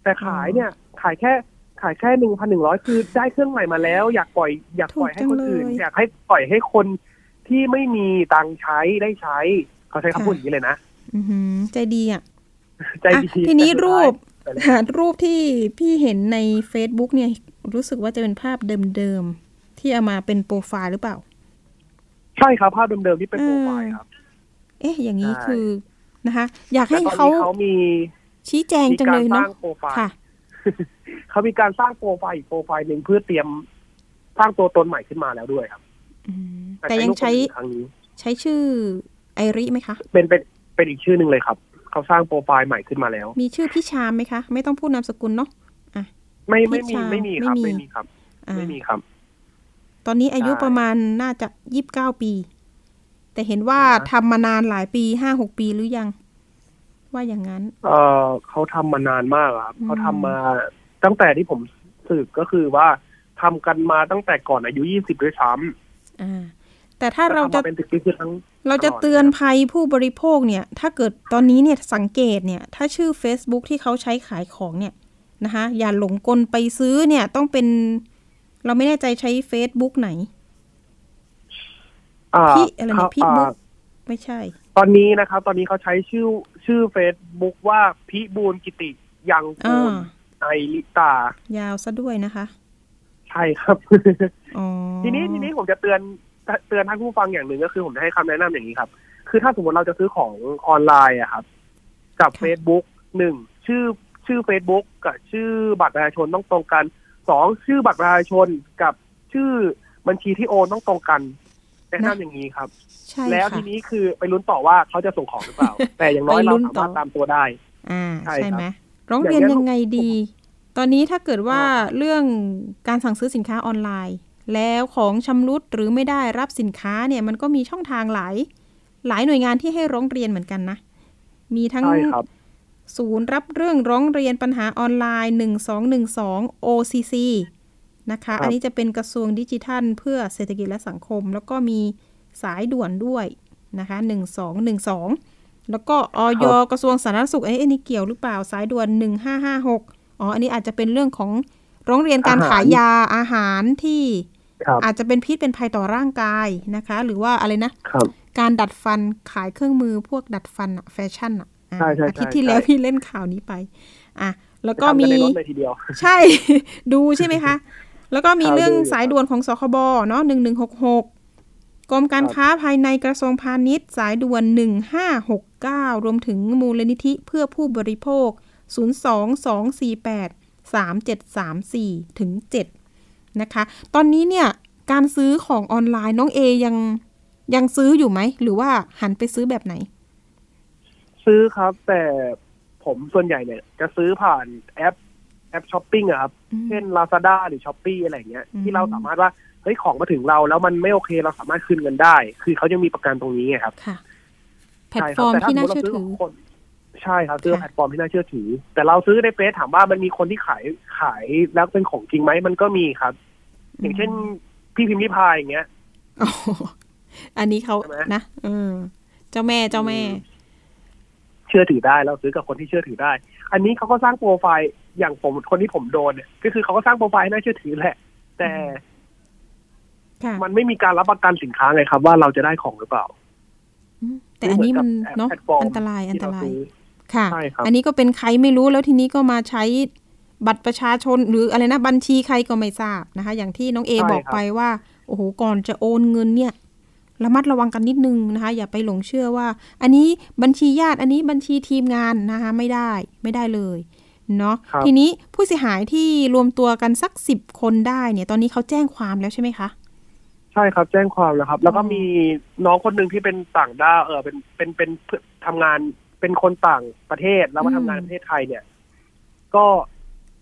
แต่ขายเนี่ย ขายแค่ ขายแค่หนึ่งพันหนึ่งร้อยคือได้เครื่องใหม่มาแล้ว อยากปล่อย อยากปล่อยให้คนอื่น อยากให้ปล่อยให้คนที่ไม่มีตังค์ใช้ได้ใช้ เขาใช้คำพูดอย่างนี้เลยนะอือหือใจดีอะใจอะดีทีนี้แต่สุดรูปท้ายรูปที่พี่เห็นใน Facebook เนี่ย รู้สึกว่าจะเป็นภาพเดิมๆ ที่เอามาเป็นโปรไฟล์หรือเปล่า ใช่ครับ ภาพเดิมๆที่เป็นโปรไฟล์ครับ เอ๊ะ อย่างนี้ใช่คือนะคะ อยากให้แต่ตอนเขานี้เขามีชี้แจงมีจังกาเลรยสเนาะร้างโปรไฟล์ค่ะ เขามีการสร้างโปรไฟล์อีกโปรไฟล์หนึ่งเพื่อเตรียมสร้างตัวตนใหม่ขึ้นมาแล้วด้วยครับอืมแต่ยังรูปใช้คนอื่นครั้งนี้ใช้ชื่อไอริไหมคะ เป็นเป็นเป็นอีกชื่อหนึ่งเลยครับ เขาสร้างโปรไฟล์ใหม่ขึ้นมาแล้ว มีชื่อพี่ชามไหมคะ ไม่ต้องพูดนามสกุลเนาะไม่ไม่มีพี่ชายไม่มีครับไม่มีไม่มีครับอ่าไม่มีครับ ตอนนี้อายุใช่ประมาณน่าจะยี่สิบเก้าปี แต่เห็นว่าอ่าฮะทำมานานหลายปีห้าหกปีหรือยัง ว่าอย่างนั้น เออเขาทำมานานมากอะครับอืมเขาทำมาตั้งแต่ที่ผมสืบก็คือว่าทำกันมาตั้งแต่ก่อนอายุยี่สิบด้วยซ้อ่าแต่ถ้าำเราทำจะมาเป็นสิบปีคือทั้งเราจะตลอดเตือนภัยผู้บริโภคเนี่ย ถ้าเกิดตอนนี้เนี่ยสังเกตเนี่ย ถ้าชื่อ Facebook ที่เขาใช้ขายของเนี่ยนะคะอย่าหลงกลไปซื้อเนี่ยต้องเป็น เราไม่แน่ใจใช้ Facebook ไหนอ่าพี่อะไรนะเขาพี่อ่าบุ๊กไม่ใช่ ตอนนี้นะครับ ตอนนี้เขาใช้ชื่อ ชื่อเฟซบุ๊กว่าพิบูลกิติยังกูอ่าลไอลิตา ยาวซะด้วยนะคะ ใช่ครับอ๋อทีนี้ทีนี้ผมจะเตือนเตือนท่านผู้ฟังอย่างหนึ่งก็คือผมจะให้คำแนะนำอย่างนี้ครับ คือถ้าสมมติเราจะซื้อของออนไลน์อะครับ กับ Facebook หนึ่งชื่อชื่อ Facebook กับชื่อบัตรประชาชนต้องตรงกันสองชื่อบัตรประชาชนกับชื่อบัญชีที่โอนต้องตรงกัน แนะนำอย่างนี้ครับ ใช่แล้วค่ะทีนี้คือไปลุ้นต่อว่าเขาจะส่งของหรือเปล่า แต่อย่างน้อยไปลุ้เรานสาต่อมารถตามตัวได้ อ่าใช่ใช่ครับไหมร้องเรียนอย่างเงี้ยยังไงดี ตอนนี้ถ้าเกิดว่าอ่าเรื่องการสั่งซื้อสินค้าออนไลน์ แล้วของชำรุดหรือไม่ได้รับสินค้าเนี่ยมันก็มีช่องทางหลาย หลายหน่วยงานที่ให้ร้องเรียนเหมือนกันนะ มีทั้งใช่ครับศูนย์รับเรื่องร้องเรียนปัญหาออนไลน์ 1212 OCC นะคะครับอันนี้จะเป็นกระทรวงดิจิทัล เพื่อเศรษฐกิจและสังคม แล้วก็มีสายด่วนด้วยนะคะ1212แล้วก็ออยกระทรวงสาธารณสุขเอ้ยอันนี้เกี่ยวหรือเปล่าสายด่วน1556อ๋ออันนี้อาจจะเป็นเรื่องของร้องเรียนการอาหารขายยาอาหารที่ครับอาจจะเป็นพิษเป็นภัยต่อร่างกายนะคะ หรือว่าอะไรนะครับการดัดฟันขายเครื่องมือพวกดัดฟันอะแฟชั่นอะอะใช่ใช่อาทิตย์ใช่ที่แล้วใช่พี่เล่นข่าวนี้ไป อะ แล้วก็ทำมีนในรถเลยทีเดียวใช่ ดูใช่ไหมคะ แล้วก็มีข่าวเรื่องดูอยู่สายด่วนของสคบเนาะหนึ่งหนึ่งหกหกกรมการครับค้าภายในกระทรวงพาณิชย์ สายด่วนหนึ่งห้าหกเก้ารวมถึงมูลนิธิเพื่อผู้บริโภคศูนย์สองสองสี่แปดสามเจ็ดสามสี่ถึงเจ็ดนะคะ ตอนนี้เนี่ยการซื้อของออนไลน์น้องเอยังยังซื้ออยู่ไหม หรือว่าหันไปซื้อแบบไหน ซื้อครับแต่ผมส่วนใหญ่เนี่ย จะซื้อผ่านแอป แอปช้อปปิ้งอะครับอืมเช่น Lazada หรือ s h อ p e e อะไรเงี้ยอืมที่เราสามารถว่าเฮ้ยของมาถึงเราแล้วมันไม่โอเคเราสามารถคืนเงินได้ คือเขายังมีประกันตรงนี้ไงครับค่ะแพลตใช่ฟอร์มแต่ถ้ที่น่าสเชื่อมมุติถือรซื้ขงคนใช่ครับซื้อค่ะแพลตฟอร์มที่น่าเชื่อถือ แต่เราซื้อในเฟซถามว่ามันมีคนที่ขายขายแล้วเป็นของจริงไหมมันก็มีครับ อย่างเช่น พี่พิมพ์ริพายอย่างเงี้ยอ๋ออันนี้เขาใช่ไหมนะเออเจ้าแม่เจ้าแม่คเชื่อถือได้เราซื้อกับคนที่เชื่อถือได้ อันนี้เขาก็สร้างโปรไฟล์อย่างผมคนที่ผมโดนเนี่ยก็คือเขาก็สร้างโปรไฟล์ให้น่าเชื่อถือแหละ แต่ค่ะมันไม่มีการรับประกันสินค้าไงครับ ว่าเราจะได้ของหรือเปล่าอืมแต่อันนี้มันเหมือนกับเนาะแพลตฟอร์มอันตรายอันตรายที่เซื้อค่ะใช่ครับอันนี้ก็เป็นใครไม่รู้แล้วทีนี้ก็มาใช้บัตรประชาชนหรืออะไรนะบัญชีใครก็ไม่ทราบนะคะ อย่างที่น้องเอใช่บอกครับไปว่า โอ้โหก่อนจะโอนเงินเนี่ย ระมัดระวังกันนิดนึงนะคะ อย่าไปหลงเชื่อว่า อันนี้บัญชีญาติอันนี้บัญชีทีมงานนะคะไม่ได้ไม่ได้เลยเนาะครับทีนี้ผู้เสียหายที่รวมตัวกันสักสิบคนได้เนี่ย ตอนนี้เขาแจ้งความแล้วใช่ไหมคะใช่ครับ แจ้งความแล้วครับ แล้วก็อ๋อมีน้องคนหนึ่งที่เป็นต่างด้าวเออเป็นเป็นเป็นเพื่อทำงานเป็นคนต่างประเทศแล้วมาทำงานในประเทศไทยเนี่ย ก็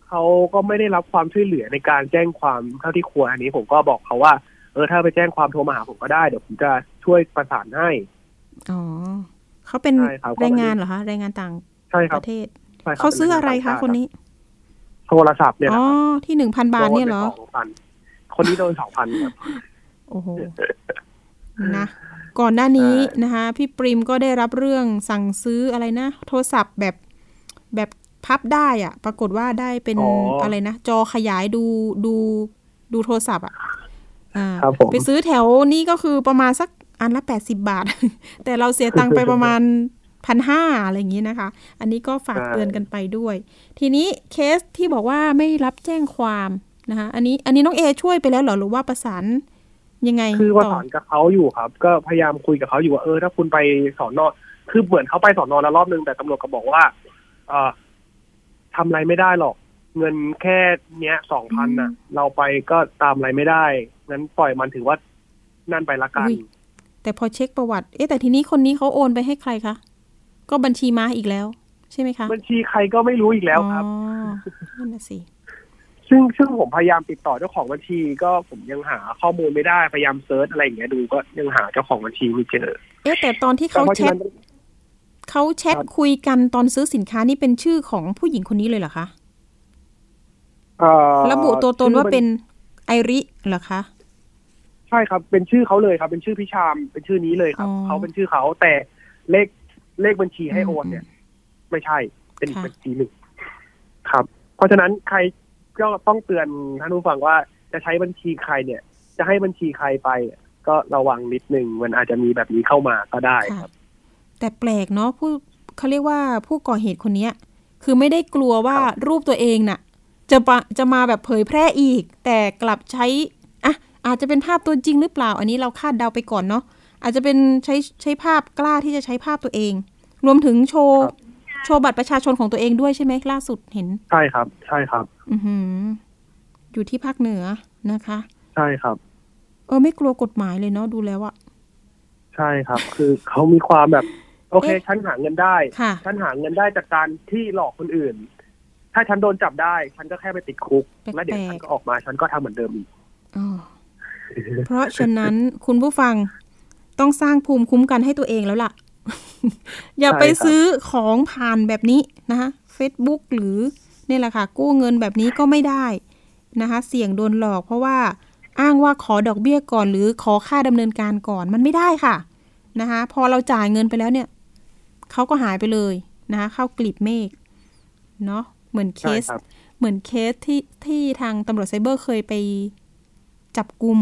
เขาก็ไม่ได้รับความช่วยเหลือในการแจ้งความเท่าที่ควรอันนี้ผมก็บอกเขาว่า เออถ้าไปแจ้งความโทรมาหาผมก็ได้เดี๋ยวผมจะช่วยประสานให้ อ๋อเขาเป็นใช่ครับแรงงานเหรอคะแรงงานต่างใช่คปรับระเทศใช่คบเขาซื้ออะไรคะคนนี้ โทรศัพท์เนี่ยอ๋นะอครับที่หนึ่งพันบาทเนี่ยเหรอโดนไปสองพันคนนี้โดนสองพันครับโอ้โหนะก่อนหน้านี้ใช่นะคะ พี่ปริมก็ได้รับเรื่องสั่งซื้ออะไรนะ โทรศัพท์แบบแบบพับได้อะปรากฏว่าได้เป็นอะไรนะ จอขยายดูดูดูโทรศัพท์อะอ่า ครับผมไปซื้อแถวนี้ก็คือประมาณสักอันละแปดสิบบาท แต่เราเสียตังค์ไปประมาณพันห้าอะไรอย่างนี้นะคะ อันนี้ก็ฝากเตือนกันไปด้วย ทีนี้เคสที่บอกว่าไม่รับแจ้งความนะคะอันนี้อันนี้น้องเอช่วยไปแล้วเหรอหรือว่าประสานยังไง คือประต่อสานกับเขาอยู่ครับ ก็พยายามคุยกับเขาอยู่ว่าเออถ้าคุณไปสอนอคือเหมือนเขาไปสอนอแล้วรอบนึงแต่ตำรวจก็บอกว่าเออทำอะไรไม่ได้หรอก เงินแค่เนี้ยสองพันน่ะ เราไปก็ตามอะไรไม่ได้ งั้นปล่อยมันถือว่านั่นไปละกันอุ๊ยแต่พอเช็คประวัติ เอ๊ะแต่ทีนี้คนนี้เขาโอนไปให้ใครคะ ก็บัญชีม้าอีกแล้ว ใช่ไหมคะ บัญชีใครก็ไม่รู้อีกแล้วครับอ๋อนั่นน่ะสิซึ่งซึ่งผมพยายามติดต่อเจ้าของบัญชี ก็ผมยังหาข้อมูลไม่ได้พยายามเซิร์ชอะไรอย่างเงี้ยดูก็ยังหาเจ้าของบัญชีไม่เจอ เอ๊ะแต่ตอนที่เขาเพราะแชฉะทนั้นเขาแชทครับคุยกันตอนซื้อสินค้านี่เป็นชื่อของผู้หญิงคนนี้เลยเหรอคะเอ่อระบุตัวตนว่าชื่อบัญเป็นไอริเหรอคะ ใช่ครับ เป็นชื่อเขาเลยครับ เป็นชื่อพิชาม เป็นชื่อนี้เลยครับอ๋อเขาเป็นชื่อเขาแต่เลขเลขบัญชีให้โอนอืมเนี่ย ไม่ใช่ เป็นอีกค่ะบัญชีหนึ่งครับ เพราะฉะนั้นใครก็ต้องเตือนท่านผู้ฟังว่าจะใช้บัญชีใครเนี่ย จะให้บัญชีใครไป ก็ระวังนิดนึงมันอาจจะมีแบบนี้เข้ามาก็ได้คค่ะรับ แต่แปลกเนาะผู้เขาเรียกว่าผู้ก่อเหตุคนเนี้ย คือไม่ได้กลัวว่าครับรูปตัวเองน่ะจะปะจะมาแบบเผยแพร่อีก แต่กลับใช้ อะอาจจะเป็นภาพตัวจริงหรือเปล่า อันนี้เราคาดเดาไปก่อนเนาะอาจจะเป็นใช้ใช้ภาพกล้าที่จะใช้ภาพตัวเอง รวมถึงโชว์ครับโชว์บัตรประชาชนของตัวเองด้วยใช่ไหมล่าสุดเห็น ใช่ครับ ใช่ครับ อือหือ อยู่ที่ภาคเหนือนะคะ ใช่ครับ เออไม่กลัวกฎหมายเลยเนาะดูแล้วอะใช่ครับ คือเขามีความแบบ โอเคเอ๊ะฉันหาเงินได้ค่ะฉันหาเงินได้จากการที่หลอกคนอื่น ถ้าฉันโดนจับได้ ฉันก็แค่ไปติดคุกแปลกๆแล้วเดี๋ยวฉันก็ออกมาฉันก็ทำเหมือนเดิมอีกอ๋อ เพราะฉะนั้นคุณผู้ฟังต้องสร้างภูมิคุ้มกันให้ตัวเองแล้วล่ะ อย่าไปใช่ครับซื้อของผ่านแบบนี้นะคะ Facebook หรือเนี่ยแหละค่ะ กู้เงินแบบนี้ก็ไม่ได้นะคะ เสี่ยงโดนหลอกเพราะว่าอ้างว่าขอดอกเบี้ยก่อน หรือขอค่าดำเนินการก่อนมันไม่ได้ค่ะนะคะพอเราจ่ายเงินไปแล้วเนี่ยเขาก็หายไปเลยนะคะเข้ากลีบเมฆเนาะเหมือนเคใช่ครับเหมือนเคสที่ที่ทางตำรวจไซเบอร์เคยไป จับกลุ่ม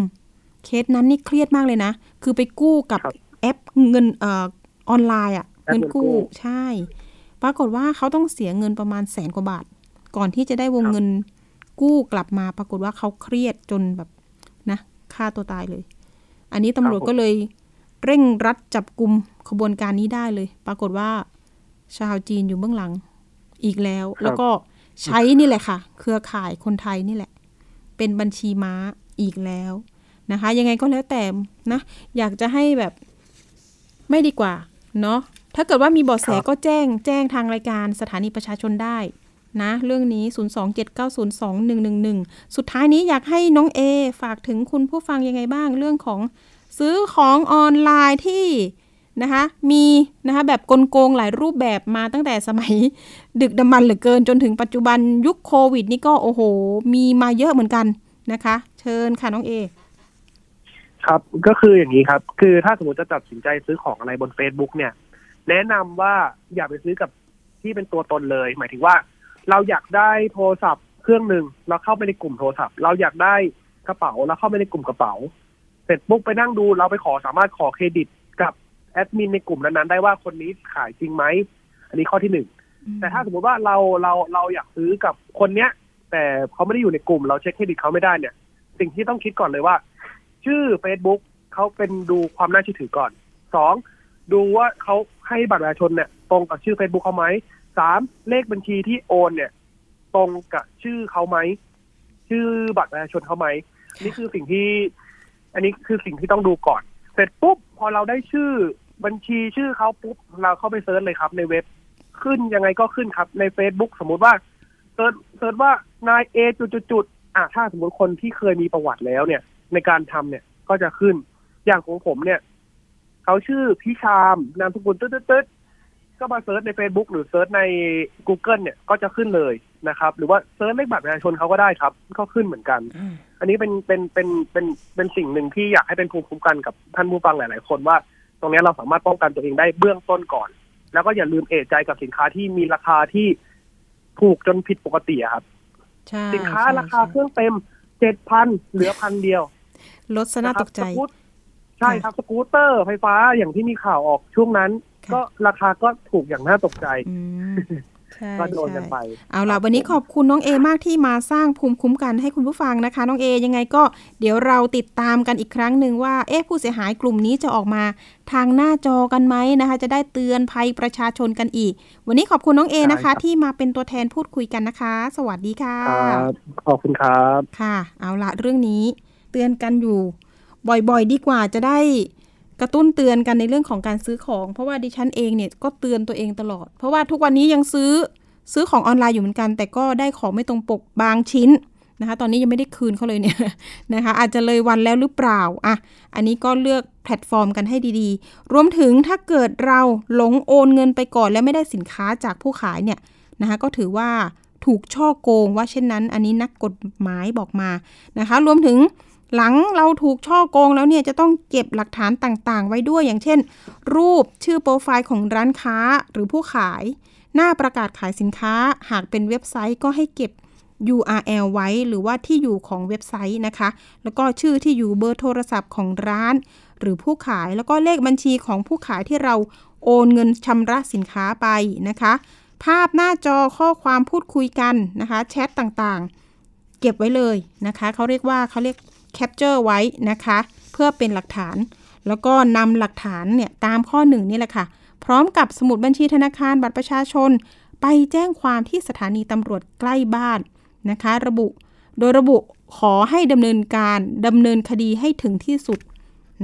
เคสนั้นนี่เครียดมากเลยนะ คือไปกู้กับครับแอปเงินเอ่อออนไลน์อะแอปเงินเงินกู้กู้ใช่ ปรากฏว่าเขาต้องเสียเงินประมาณแสนกว่าบาท ก่อนที่จะได้วงครับเงินกู้กลับมา ปรากฏว่าเขาเครียดจนแบบนะฆ่าตัวตายเลย อันนี้ตำรวจก็เลยเร่งรัดจับกลุ่มขบวนการนี้ได้เลย ปรากฏว่าชาวจีนอยู่เบื้องหลังอีกแล้ว แล้วก็ใช้นี่แหละค่ะ เครือข่ายคนไทยนี่แหละ เป็นบัญชีม้า อีกแล้วนะคะ ยังไงก็แล้วแต่นะ อยากจะให้แบบไม่ดีกว่า เนาะถ้าเกิดว่ามีเบาะแสครับก็แจ้งแจ้งทางรายการสถานีประชาชนได้นะ เรื่องนี้ 027902111 สุดท้ายนี้อยากให้น้องเอฝากถึงคุณผู้ฟังยังไงบ้างเรื่องของซื้อของออนไลน์ที่นะคะมีนะคะแบบกลโกงหลายรูปแบบมาตั้งแต่สมัยดึกดำบรรพ์เหลือเกินจนถึงปัจจุบันยุคโควิด นี่ก็โอ้โห มีมาเยอะเหมือนกัน นะคะ เชิญค่ะน้องเอครับก็คืออย่างนี้ครับ คือถ้าสมมติจะตัดสินใจซื้อของอะไรบน Facebook เนี่ย แนะนำว่าอย่าไปซื้อกับที่เป็นตัวตนเลย หมายถึงว่า เราอยากได้โทรศัพท์เครื่องหนึ่งเราเข้าไปในกลุ่มโทรศัพท์ เราอยากได้กระเป๋าเราเข้าไปในกลุ่มกระเป๋า เสร็จปุ๊บไปนั่งดูเราไปขอสามารถขอเครดิตกับแอดมินในกลุ่มนั้นๆได้ว่าคนนี้ขายจริงไหมอันนี้ข้อที่หนึ่งแต่ถ้าสมมติว่าเราเราเราอยากซื้อกับคนเนี้ย แต่เขาไม่ได้อยู่ในกลุ่ม เราเช็คเครดิตเขาไม่ได้เนี่ย สิ่งที่ต้องคิดก่อนเลยว่า ชื่อ Facebook เขาเป็นดูความน่าเชื่อถือก่อนสองดูว่าเขาให้บัตรประชาชนเนี่ย ตรงกับชื่อ Facebook เขาไหมสามเลขบัญชีที่โอนเนี่ย ตรงกับชื่อเขาไหมชื่อบัตรประชาชนเขาไหมนี่คือสิ่งที่ อันนี้คือสิ่งที่ต้องดูก่อน เสร็จปุ๊บพอเราได้ชื่อบัญชีชื่อเขาปุ๊บเราเข้าไป search เลยครับ ในเว็บขึ้นยังไงก็ขึ้นครับใน Facebook สมมุติว่า search search ว่านายเอจุดจุดจุดอะถ้าสมมติคนที่เคยมีประวัติแล้วเนี่ย ในการทำเนี่ยก็จะขึ้น อย่างของผมเนี่ยเขาชื่อพี่ชามนามสกุลตึ๊ดตึ๊ดก็มาเซิร์ชใน Facebook หรือเซิร์ชใน Google เนี่ยก็จะขึ้นเลยนะครับ หรือว่า search เลขบัตรประชาชนเขาก็ได้ครับ ก็ขึ้นเหมือนกัน อันนี้เป็นเป็นเป็นเป็นเป็นสิ่งหนึ่งที่อยากให้เป็นภูมิคุ้มกันกับท่านผู้ฟังหลาย ๆ คนว่า ตรงนี้เราสามารถป้องกันตัวเองได้เบื้องต้นก่อน แล้วก็อย่าลืมเอะใจกับสินค้าที่มีราคาที่ ถูกจนผิดปกติครับ สินค้าราคาเครื่องเต็มเจ็ดพันเหลือพันเดียว ลดซะน่าตกใจ ใช่ครับสกูตเตอร์ไฟฟ้าอย่างที่มีข่าวออกช่วงนั้น ก็ราคาก็ถูกอย่างน่าตกใจ ก็โดนกันไป เอาล่ะวันนี้ขอบคุณน้องเอมากที่มาสร้างภูมิคุ้มกันให้คุณผู้ฟังนะคะ น้องเอยังไงก็เดี๋ยวเราติดตามกันอีกครั้งหนึ่งว่า เอ๊ะผู้เสียหายกลุ่มนี้จะออกมาทางหน้าจอกันไหมนะคะ จะได้เตือนภัยประชาชนกันอีก วันนี้ขอบคุณน้องเอนะคะ ที่มาเป็นตัวแทนพูดคุยกันนะคะ สวัสดีค่ะขอบคุณครับค่ะ เอาละเรื่องนี้เตือนกันอยู่ บ่อยๆ ดีกว่าจะได้ กระตุ้นเตือนกันในเรื่องของการซื้อของ เพราะว่าดิฉันเองเนี่ยก็เตือนตัวเองตลอด เพราะว่าทุกวันนี้ยังซื้อซื้อของออนไลน์อยู่เหมือนกัน แต่ก็ได้ของไม่ตรงปกบางชิ้นนะคะ ตอนนี้ยังไม่ได้คืนเขาเลยเนี่ยนะคะ อาจจะเลยวันแล้วหรือเปล่าอะอันนี้ก็เลือกแพลตฟอร์มกันให้ดีๆ รวมถึงถ้าเกิดเราหลงโอนเงินไปก่อน แล้วไม่ได้สินค้าจากผู้ขายเนี่ยนะคะก็ถือว่าถูกช่อโกงว่าเช่นนั้น อันนี้นักกฎหมายบอกมานะคะ รวมถึง หลังเราถูกช่อโกงแล้วเนี่ยจะต้องเก็บหลักฐานต่างๆ ไว้ด้วยอย่างเช่น รูปชื่อโปรไฟล์ของร้านค้าหรือผู้ขาย หน้าประกาศขายสินค้า หากเป็นเว็บไซต์ก็ให้เก็บ URL ไว้หรือว่าที่อยู่ของเว็บไซต์นะคะ แล้วก็ชื่อที่อยู่เบอร์โทรศัพท์ของร้าน หรือผู้ขายแล้วก็เลขบัญชีของผู้ขายที่เราโอนเงินชำระสินค้าไปนะคะ ภาพหน้าจอข้อความพูดคุยกันนะคะ แชทต่างๆ เก็บไว้เลยนะคะเขาเรียกว่าเขาเรียก แคปเจอร์ไว้นะคะ เพื่อเป็นหลักฐาน แล้วก็นำหลักฐานเนี่ยตามข้อหนึ่งนี่แหละค่ะ พร้อมกับสมุดบัญชีธนาคารบัตรประชาชน ไปแจ้งความที่สถานีตำรวจใกล้บ้านนะคะ ระบุโดยระบุขอให้ดำเนินการดำเนินคดีให้ถึงที่สุด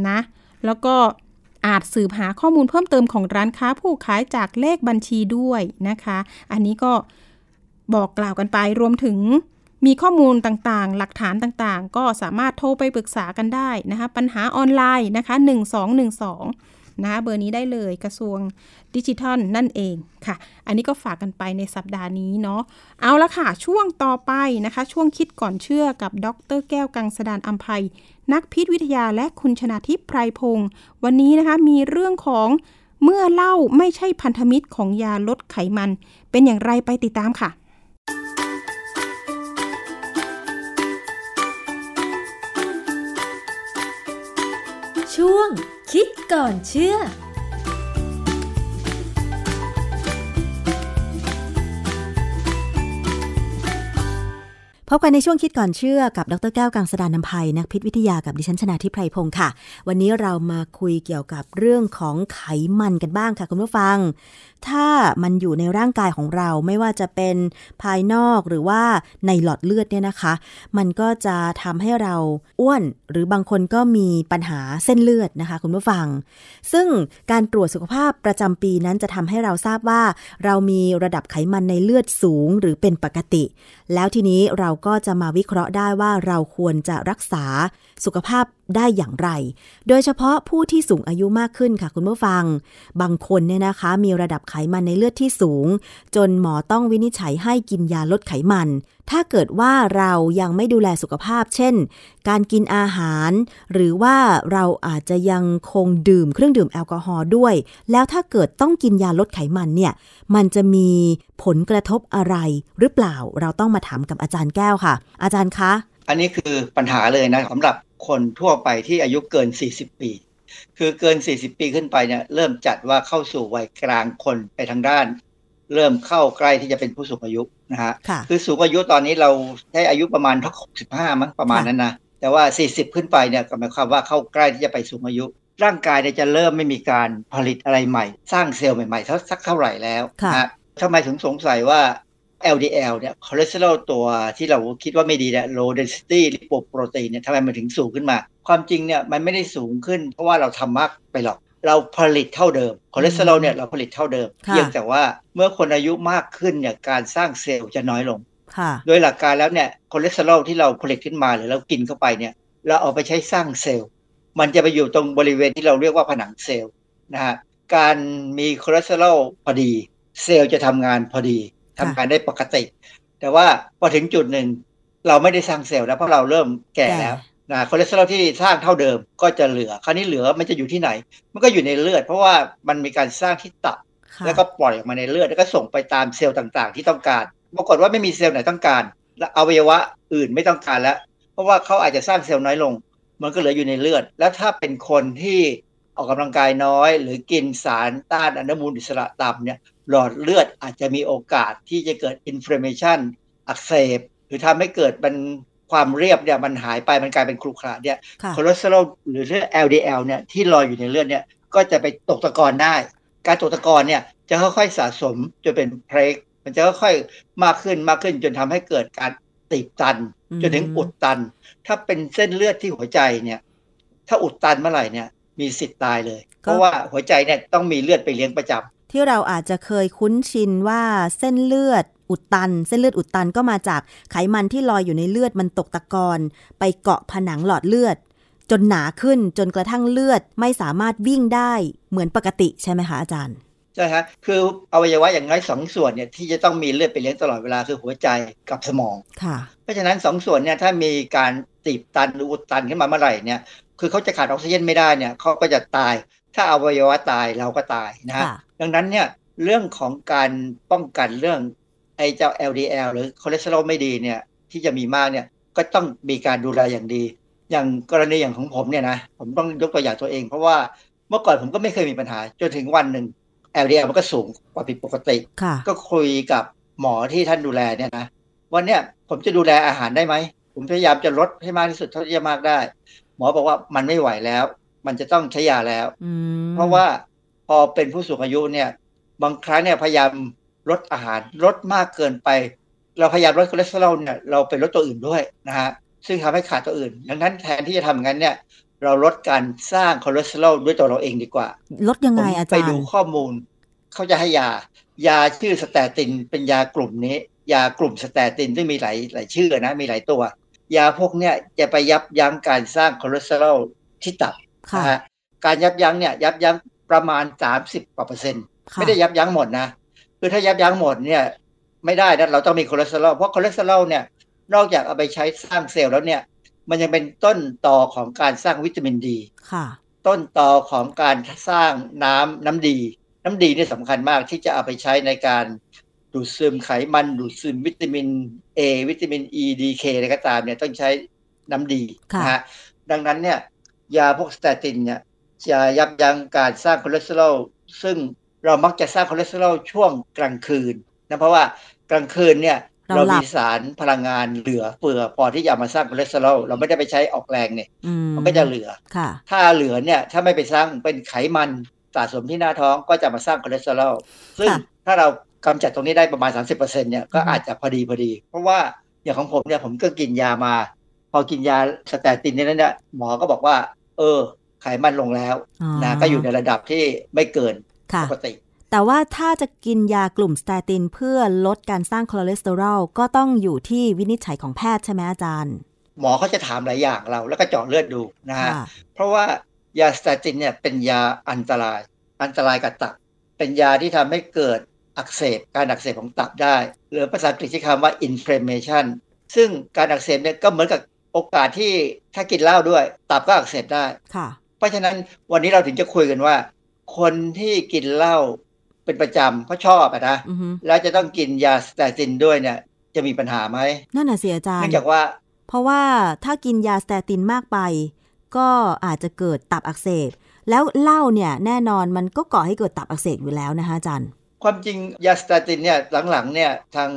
นะ แล้วก็อาจสืบหาข้อมูลเพิ่มเติมของร้านค้าผู้ขายจากเลขบัญชีด้วยนะคะ อันนี้ก็บอกกล่าวกันไปรวมถึง มีข้อมูลต่างๆ หลักฐานต่างๆ ก็สามารถโทรไปปรึกษากันได้นะคะ ปัญหาออนไลน์นะคะ 1212 นะคะเบอร์นี้ได้เลยกระทรวงดิจิทัลนั่นเองค่ะ อันนี้ก็ฝากกันไปในสัปดาห์นี้เนาะ เอาละค่ะ ช่วงต่อไปนะคะ ช่วงคิดก่อนเชื่อกับดรแก้วกังสดานอัมภัย นักพิษวิทยาและคุณชนาทิพย์ไพรพงศ์วันนี้นะคะมีเรื่องของเมื่อเล่าไม่ใช่พันธมิตรของยาลดไขมัน เป็นอย่างไรไปติดตามค่ะ ช่วง คิดก่อนเชื่อพบกันในช่วงคิดก่อนเชื่อกับดรแก้วกังสดานนภัยนักพิษวิทยากับดิฉันชนาทิพไพรพงศ์ค่ะ วันนี้เรามาคุยเกี่ยวกับเรื่องของไขมันกันบ้างค่ะคุณผู้ฟัง ถ้ามันอยู่ในร่างกายของเราไม่ว่าจะเป็นภายนอกหรือว่าในหลอดเลือดเนี่ยนะคะ มันก็จะทำให้เราอ้วนหรือบางคนก็มีปัญหาเส้นเลือดนะคะ คุณผู้ฟัง ซึ่งการตรวจสุขภาพประจำปีนั้นจะทำให้เราทราบว่า เรามีระดับไขมันในเลือดสูงหรือเป็นปกติ แล้วทีนี้เราก็จะมาวิเคราะห์ได้ว่าเราควรจะรักษาสุขภาพ ได้อย่างไร โดยเฉพาะผู้ที่สูงอายุมากขึ้นค่ะคุณผู้ฟัง บางคนเนี่ยนะคะ มีระดับไขมันในเลือดที่สูง จนหมอต้องวินิจฉัยให้กินยาลดไขมัน ถ้าเกิดว่าเรายังไม่ดูแลสุขภาพ เช่น การกินอาหาร หรือว่าเราอาจจะยังคงดื่มเครื่องดื่มแอลกอฮอล์ด้วย แล้วถ้าเกิดต้องกินยาลดไขมันเนี่ย มันจะมีผลกระทบอะไรหรือเปล่า เราต้องมาถามกับอาจารย์แก้วค่ะ อาจารย์คะ อันนี้คือปัญหาเลยนะสำหรับคนทั่วไปที่อายุเกิน 40 ปี คือเกิน 40 ปีขึ้นไปเนี่ยเริ่มจัดว่าเข้าสู่วัยกลางคนไปทางด้าน เริ่มเข้าใกล้ที่จะเป็นผู้สูงอายุนะฮะค่ะคือสูงอายุตอนนี้เราได้อายุประมาณทัก65มั้งประมาณนั้นนะแต่ว่า 40 ขึ้นไปเนี่ยก็หมายความว่าเข้าใกล้ที่จะไปสูงอายุ ร่างกายเนี่ยจะเริ่มไม่มีการผลิตอะไรใหม่ สร้างเซลล์ใหม่ๆเท่าสักเท่าไหร่แล้วค่ะนะฮะทำไมถึงสงสัยว่า LDL เนี่ยคอเลสเตอรอลตัวที่เราคิดว่าไม่ดีเนี่ย low density lipoprotein เนี่ยทำไมมันถึงสูงขึ้นมา ความจริงเนี่ยมันไม่ได้สูงขึ้น เพราะว่าเราทำมากไปหรอก เราผลิตเท่าเดิมคอเลสเตอรอลเนี่ยเราผลิตเท่าเดิมค่ะเพียงแต่ว่าเมื่อคนอายุมากขึ้นเนี่ยการสร้างเซลล์จะน้อยลงค่ะโดยหลักการแล้วเนี่ยคอเลสเตอรอลที่เราผลิตขึ้นมาหรือเรากินเข้าไปเนี่ยเราเอาไปใช้สร้างเซลล์ มันจะไปอยู่ตรงบริเวณที่เราเรียกว่าผนังเซลล์นะฮะการมีคอเลสเตอรอลพอดี เซลล์จะทำงานพอดี ทำงานได้ปกติ แต่ว่าพอถึงจุดหนึ่ง เราไม่ได้สร้างเซลล์แล้วเพราะเราเริ่มแก่แล้วนะคอเลสเตอรอลที่สร้างเท่าเดิมก็จะเหลือ คราวนี้เหลือมันจะอยู่ที่ไหน มันก็อยู่ในเลือด เพราะว่ามันมีการสร้างที่ตับค่ะแล้วก็ปล่อยออกมาในเลือด แล้วก็ส่งไปตามเซลล์ต่างๆ ที่ต้องการปรากฏว่าไม่มีเซลล์ไหนต้องการ และอวัยวะอื่นไม่ต้องการแล้ว เพราะว่าเขาอาจจะสร้างเซลล์น้อยลง มันก็เหลืออยู่ในเลือด แล้วถ้าเป็นคนที่ ออกกำลังกายน้อย หรือกินสารต้านอนุมูลอิสระต่ำเนี่ยหลอดเลือดอาจจะมีโอกาสที่จะเกิดอินฟล m a t i o n อักเสบ หรือทำให้เกิดมันความเรียบเนี่ยมันหายไปมันกลายเป็นขรุขระเนี่ยค่ะคอเลสเตอรอลหรือเลือด LDL เนี่ยที่ลอยอยู่ในเลือดเนี่ยก็จะไปตกตะกอนได้ การตกตะกอนเนี่ยจะค่อยๆสะสมจนเป็นเพลกมันจะค่อยๆมากขึ้นมากขึ้นจนทำให้เกิดการตีบตันอืมจนถึงอุดตัน ถ้าเป็นเส้นเลือดที่หัวใจเนี่ย ถ้าอุดตันเมื่อไหร่เนี่ย มีสิทธิ์ตายเลย เพราะว่าหัวใจเนี่ยต้องมีเลือดไปเลี้ยงประจำที่เราอาจจะเคยคุ้นชินว่าเส้นเลือดอุดตัน เส้นเลือดอุดตันก็มาจากไขมันที่ลอยอยู่ในเลือดมันตกตะกอนไปเกาะผนังหลอดเลือด จนหนาขึ้นจนกระทั่งเลือดไม่สามารถวิ่งได้เหมือนปกติใช่ไหมคะอาจารย์ใช่ฮะคืออวัยวะอย่างน้อยสองส่วนเนี่ยที่จะต้องมีเลือดไปเลี้ยงตลอดเวลาคือหัวใจกับสมองค่ะ เพราะฉะนั้นสองส่วนเนี่ยถ้ามีการตีบตันหรืออุดตันขึ้นมาเมื่อไหร่เนี่ย คือเขาจะขาดออกซิเจนไม่ได้เนี่ยเขาก็จะตาย ถ้าอวัยวะตายเราก็ตายนะฮะค่ะดังนั้นเนี่ยเรื่องของการป้องกันเรื่องไอ้เจ้า LDL หรือคอเลสเตอรอลไม่ดีเนี่ยที่จะมีมากเนี่ยก็ต้องมีการดูแลอย่างดี อย่างกรณีอย่างของผมเนี่ยนะผมต้องยกตัวอย่างตัวเอง เพราะว่าเมื่อก่อนผมก็ไม่เคยมีปัญหา จนถึงวันหนึ่ง LDL มันก็สูงกว่าผิดปกติค่ะก็คุยกับหมอที่ท่านดูแลเนี่ยนะวันเนี้ยผมจะดูแลอาหารได้ไหม ผมพยายามจะลดให้มากที่สุดเท่าที่จะมากได้ห มอบอกว่ามันไม่ไหวแล้ว มันจะต้องใช้ยาแล้วอืมเพราะว่าพอเป็นผู้สูงอายุเนี่ย บางครั้งเนี่ยพยายามลดอาหารลดมากเกินไป เราพยายามลดคอเลสเตอรอลเนี่ยเราไปลดตัวอื่นด้วยนะฮะซึ่งทำให้ขาดตัวอื่น ดังนั้นแทนที่จะทำอย่างนั้นเนี่ย เราลดการสร้างคอเลสเตอรอลด้วยตัวเราเองดีกว่า ลดยังไงอาไปจารย์ผมไปดูข้อมูล เขาจะให้ยา ยาชื่อสแตตินเป็นยากลุ่มนี้ ยากลุ่มสแตตินซึ่งมีหลายหลายชื่อนะมีหลายตัว ยาพวกเนี้ยจะไปยับยั้งการสร้างคอเลสเตอรอลที่ตับค่ะนะฮะการยับยั้งเนี่ยยับยั้งประมาณ 30กว่าเปอร์เซ็นต์ค่ะไม่ได้ยับยั้งหมดนะ คือถ้ายับยั้งหมดเนี่ยไม่ได้นะเราต้องมีคอเลสเตอรอลเพราะคอเลสเตอรอลเนี่ยนอกจากเอาไปใช้สร้างเซลล์แล้วเนี่ยมันยังเป็นต้นตอของการสร้างวิตามินดีค่ะต้นตอของการสร้างน้ำน้ำดี น้ำดีนี่สำคัญมากที่จะเอาไปใช้ในการ ดูดซึมไขมันดูดซึมวิตามิน A วิตามิน E D K อะไรก็ตามเนี่ยต้องใช้น้ำดีค่ะนะฮะดังนั้นเนี่ยยาพวกสแตตินเนี่ยจะยับยั้งการสร้างคอเลสเตอรอลซึ่งเรามักจะสร้างคอเลสเตอรอลช่วงกลางคืนนะเพราะว่ากลางคืนเนี่ยเราเราหลับมีสารพลังงานเหลือเฟือพอที่จะเอามาสร้างคอเลสเตอรอลเราไม่ได้ไปใช้ออกแรงเนี่ยอืมมันก็จะเหลือค่ะถ้าเหลือเนี่ยถ้าไม่ไปสร้างเป็นไขมันสะสมที่หน้าท้องก็จะมาสร้างคอเลสเตอรอลซึ่งค่ะถ้าเรา กำจัดตรงนี้ได้ประมาณ 30%เนี่ยก็อือฮึอาจจะพอดีพอดี เพราะว่าอย่างของผมเนี่ยผมก็กินยามา พอกินยาสแตตินเนี่ยเนี่ยหมอก็บอกว่า เออ ไขมันลงแล้วอ๋อนะก็อยู่ในระดับที่ไม่เกินค่ะปกติแต่ว่าถ้าจะกินยากลุ่มสแตตินเพื่อลดการสร้างคอเลสเตอรอลก็ต้องอยู่ที่วินิจฉัยของแพทย์ใช่ไหมอาจารย์ หมอเขาจะถามหลายอย่างเราแล้วก็เจาะเลือดดูนะฮะค่ะเพราะว่ายาสแตตินเนี่ยเป็นยาอันตราย อันตรายกับตับ เป็นยาที่ทำให้เกิด อักเสบการอักเสบของตับได้ หรือภาษาอังกฤษใช้คำว่า inflammation ซึ่งการอักเสบเนี่ยก็เหมือนกับโอกาสที่ถ้ากินเหล้าด้วย ตับก็อักเสบได้ค่ะ เพราะฉะนั้นวันนี้เราถึงจะคุยกันว่า คนที่กินเหล้าเป็นประจำเพราะชอบอะนะอือฮึแล้วจะต้องกินยาสแตตินด้วยเนี่ย จะมีปัญหาไหมนั่นน่ะเสียอาจารเนื่อย์งจากว่า เพราะว่าถ้ากินยาสแตตินมากไป ก็อาจจะเกิดตับอักเสบแล้วเหล้าเนี่ยแน่นอนมันก็ก่อให้เกิดตับอักเสบอยู่แล้วนะคะอาจารย์ ความจริงยาสเตาตินเนี่ยหลังๆเนี่ยทาง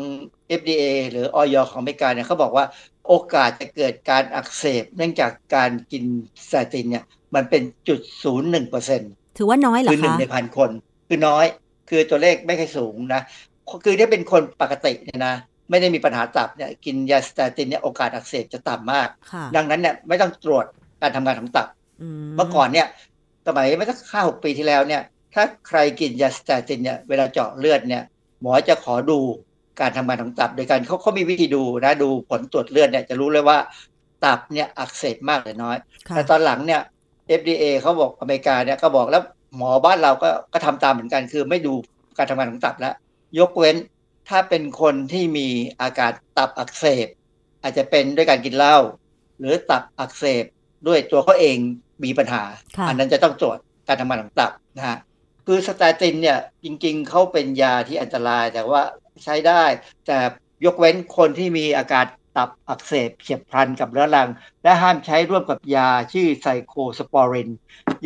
FDA หรือออยของอเมริกาเนี่ยเขาบอกว่าโอกาสจะเกิดการอักเสบ เนื่องจากการกินสเตาตินเนี่ยมันเป็นจุดศูนย์หนึ่งเปอร์เซ็นต์ถือว่าน้อยเหรอคือหนึ่งคะในพันคน คือน้อยคือตัวเลขไม่ค่อยสูงนะ คือถ้าเป็นคนปกติเนี่ยนะไม่ได้มีปัญหาตับเนี่ยกินยาสเตาตินเนี่ยโอกาสอักเสบจะต่ำมากค่ะดังนั้นเนี่ยไม่ต้องตรวจการทำงานของตับ เมื่อก่อนเนี่ยสมัยไม่สักห้าหกปีที่แล้วเนี่ย ถ้าใครกินยาสเตาตินเนี่ยเวลาเจาะเลือดเนี่ยหมอจะขอดูการทำงานของตับโดยการเขาเขามีวิธีดูนะดูผลตรวจเลือดเนี่ยจะรู้เลยว่าตับเนี่ยอักเสบมากหรือน้อยค่ะแต่ตอนหลังเนี่ย FDA เขาบอกอเมริกาเนี่ยก็บอกแล้วหมอบ้านเราก็ก็ทำตามเหมือนกัน คือไม่ดูการทำงานของตับแล้วยกเว้นถ้าเป็นคนที่มีอาการตับอักเสบ อาจจะเป็นด้วยการกินเหล้าหรือตับอักเสบด้วยตัวเขาเองมีปัญหาค่ะอันนั้นจะต้องตรวจการทำงานของตับนะฮะ คือสแตตินเนี่ยจริงๆเขาเป็นยาที่อันตรายแต่ว่าใช้ได้ แต่ยกเว้นคนที่มีอาการตับอักเสบเฉียบพลันกับเรื้อรัง และห้ามใช้ร่วมกับยาชื่อไซโคลสปอริน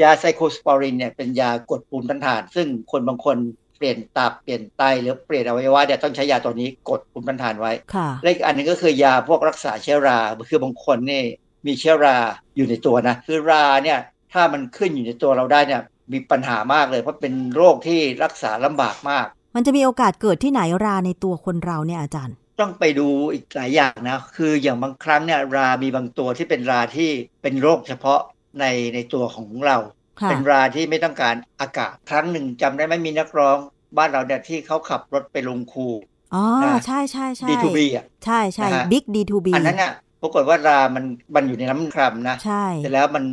ยาไซโคลสปอรินเนี่ยเป็นยากดภูมิต้านทาน ซึ่งคนบางคนเปลี่ยนตับเปลี่ยนไตหรือเปลี่ยนอวัยวะเนี่ยต้องใช้ยาตัวนี้กดภูมิต้านทานไว้ค่ะและอีกอันหนึงก็คือยาพวกรักษาเชื้อรา คือบางคนนี่มีเชื้อราอยู่ในตัวนะ คือราเนี่ยถ้ามันขึ้นอยู่ในตัวเราได้เนี่ย มีปัญหามากเลย เพราะเป็นโรคที่รักษาลำบากมาก มันจะมีโอกาสเกิดที่ไหนราในตัวคนเราเนี่ยอาจารย์ ต้องไปดูอีกหลายอย่างนะ คืออย่างบางครั้งเนี่ยรามีบางตัวที่เป็นราที่เป็นโรคเฉพาะในในตัวของเราค่ะเป็นราที่ไม่ต้องการอากาศ ครั้งหนึ่งจำได้ไหมมีนักร้อง บ้านเราเนี่ยที่เขาขับรถไปลงคูอ๋อนะใช่ใช่ใช่ D2B อะใช่ใช่นะฮะบิ๊กดีทูบีอันนั้นน่ะปรากฏว่ารา มันมันอยู่ในน้ำคร่ำนะ ใช่เสร็จแล้วมัน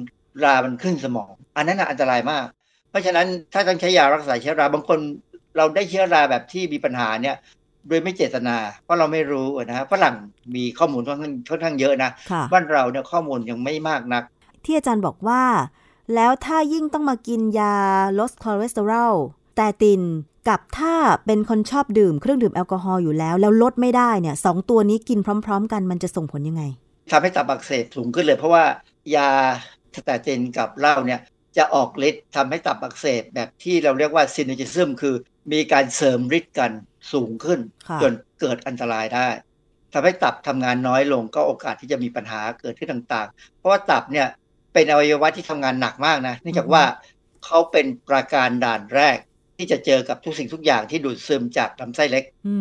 รา มันขึ้นสมอง อันนั้นน่ะอันตรายมาก เพราะฉะนั้นถ้าต้องใช้ยารักษาเชื้อราบางคนเราได้เชื้อราแบบที่มีปัญหาเนี่ยโดยไม่เจตนา เพราะเราไม่รู้นะฮะฝรั่งมีข้อมูลค่อนข้างค่อนข้างเยอะนะค่ะบ้านเราเนี่ยข้อมูลยังไม่มากนัก ที่อาจารย์บอกว่า แล้วถ้ายิ่งต้องมากินยาลดคอเลสเตอรอล statin กับถ้าเป็นคนชอบดื่มเครื่องดื่มแอลกอฮอล์อยู่แล้ว แล้วลดไม่ได้เนี่ยสองตัวนี้กินพร้อม ๆ กันมันจะส่งผลยังไงทำให้ตับอักเสบสูงขึ้นเลย เพราะว่ายา statin กับเหล้าเนี่ย จะออกฤทธิ์ทำให้ตับอักเสบแบบที่เราเรียกว่าซิน e จิซึมคือมีการเสริมฤทธิ์กันสูงขึ้นค่ะจนเกิดอันตรายได้ทำให้ตับทำงานน้อยลงก็โอกาสที่จะมีปัญหาเกิดขึ้นต่างๆ เพราะว่าตับเนี่ยเป็นอวัยวะที่ทำงานหนักมากนะเนื่องจากว่าเขาเป็นประการด่านแรกที่จะเจอกับทุกสิ่งทุกอย่างที่ดูดซึมจากลำไส้เล็กอื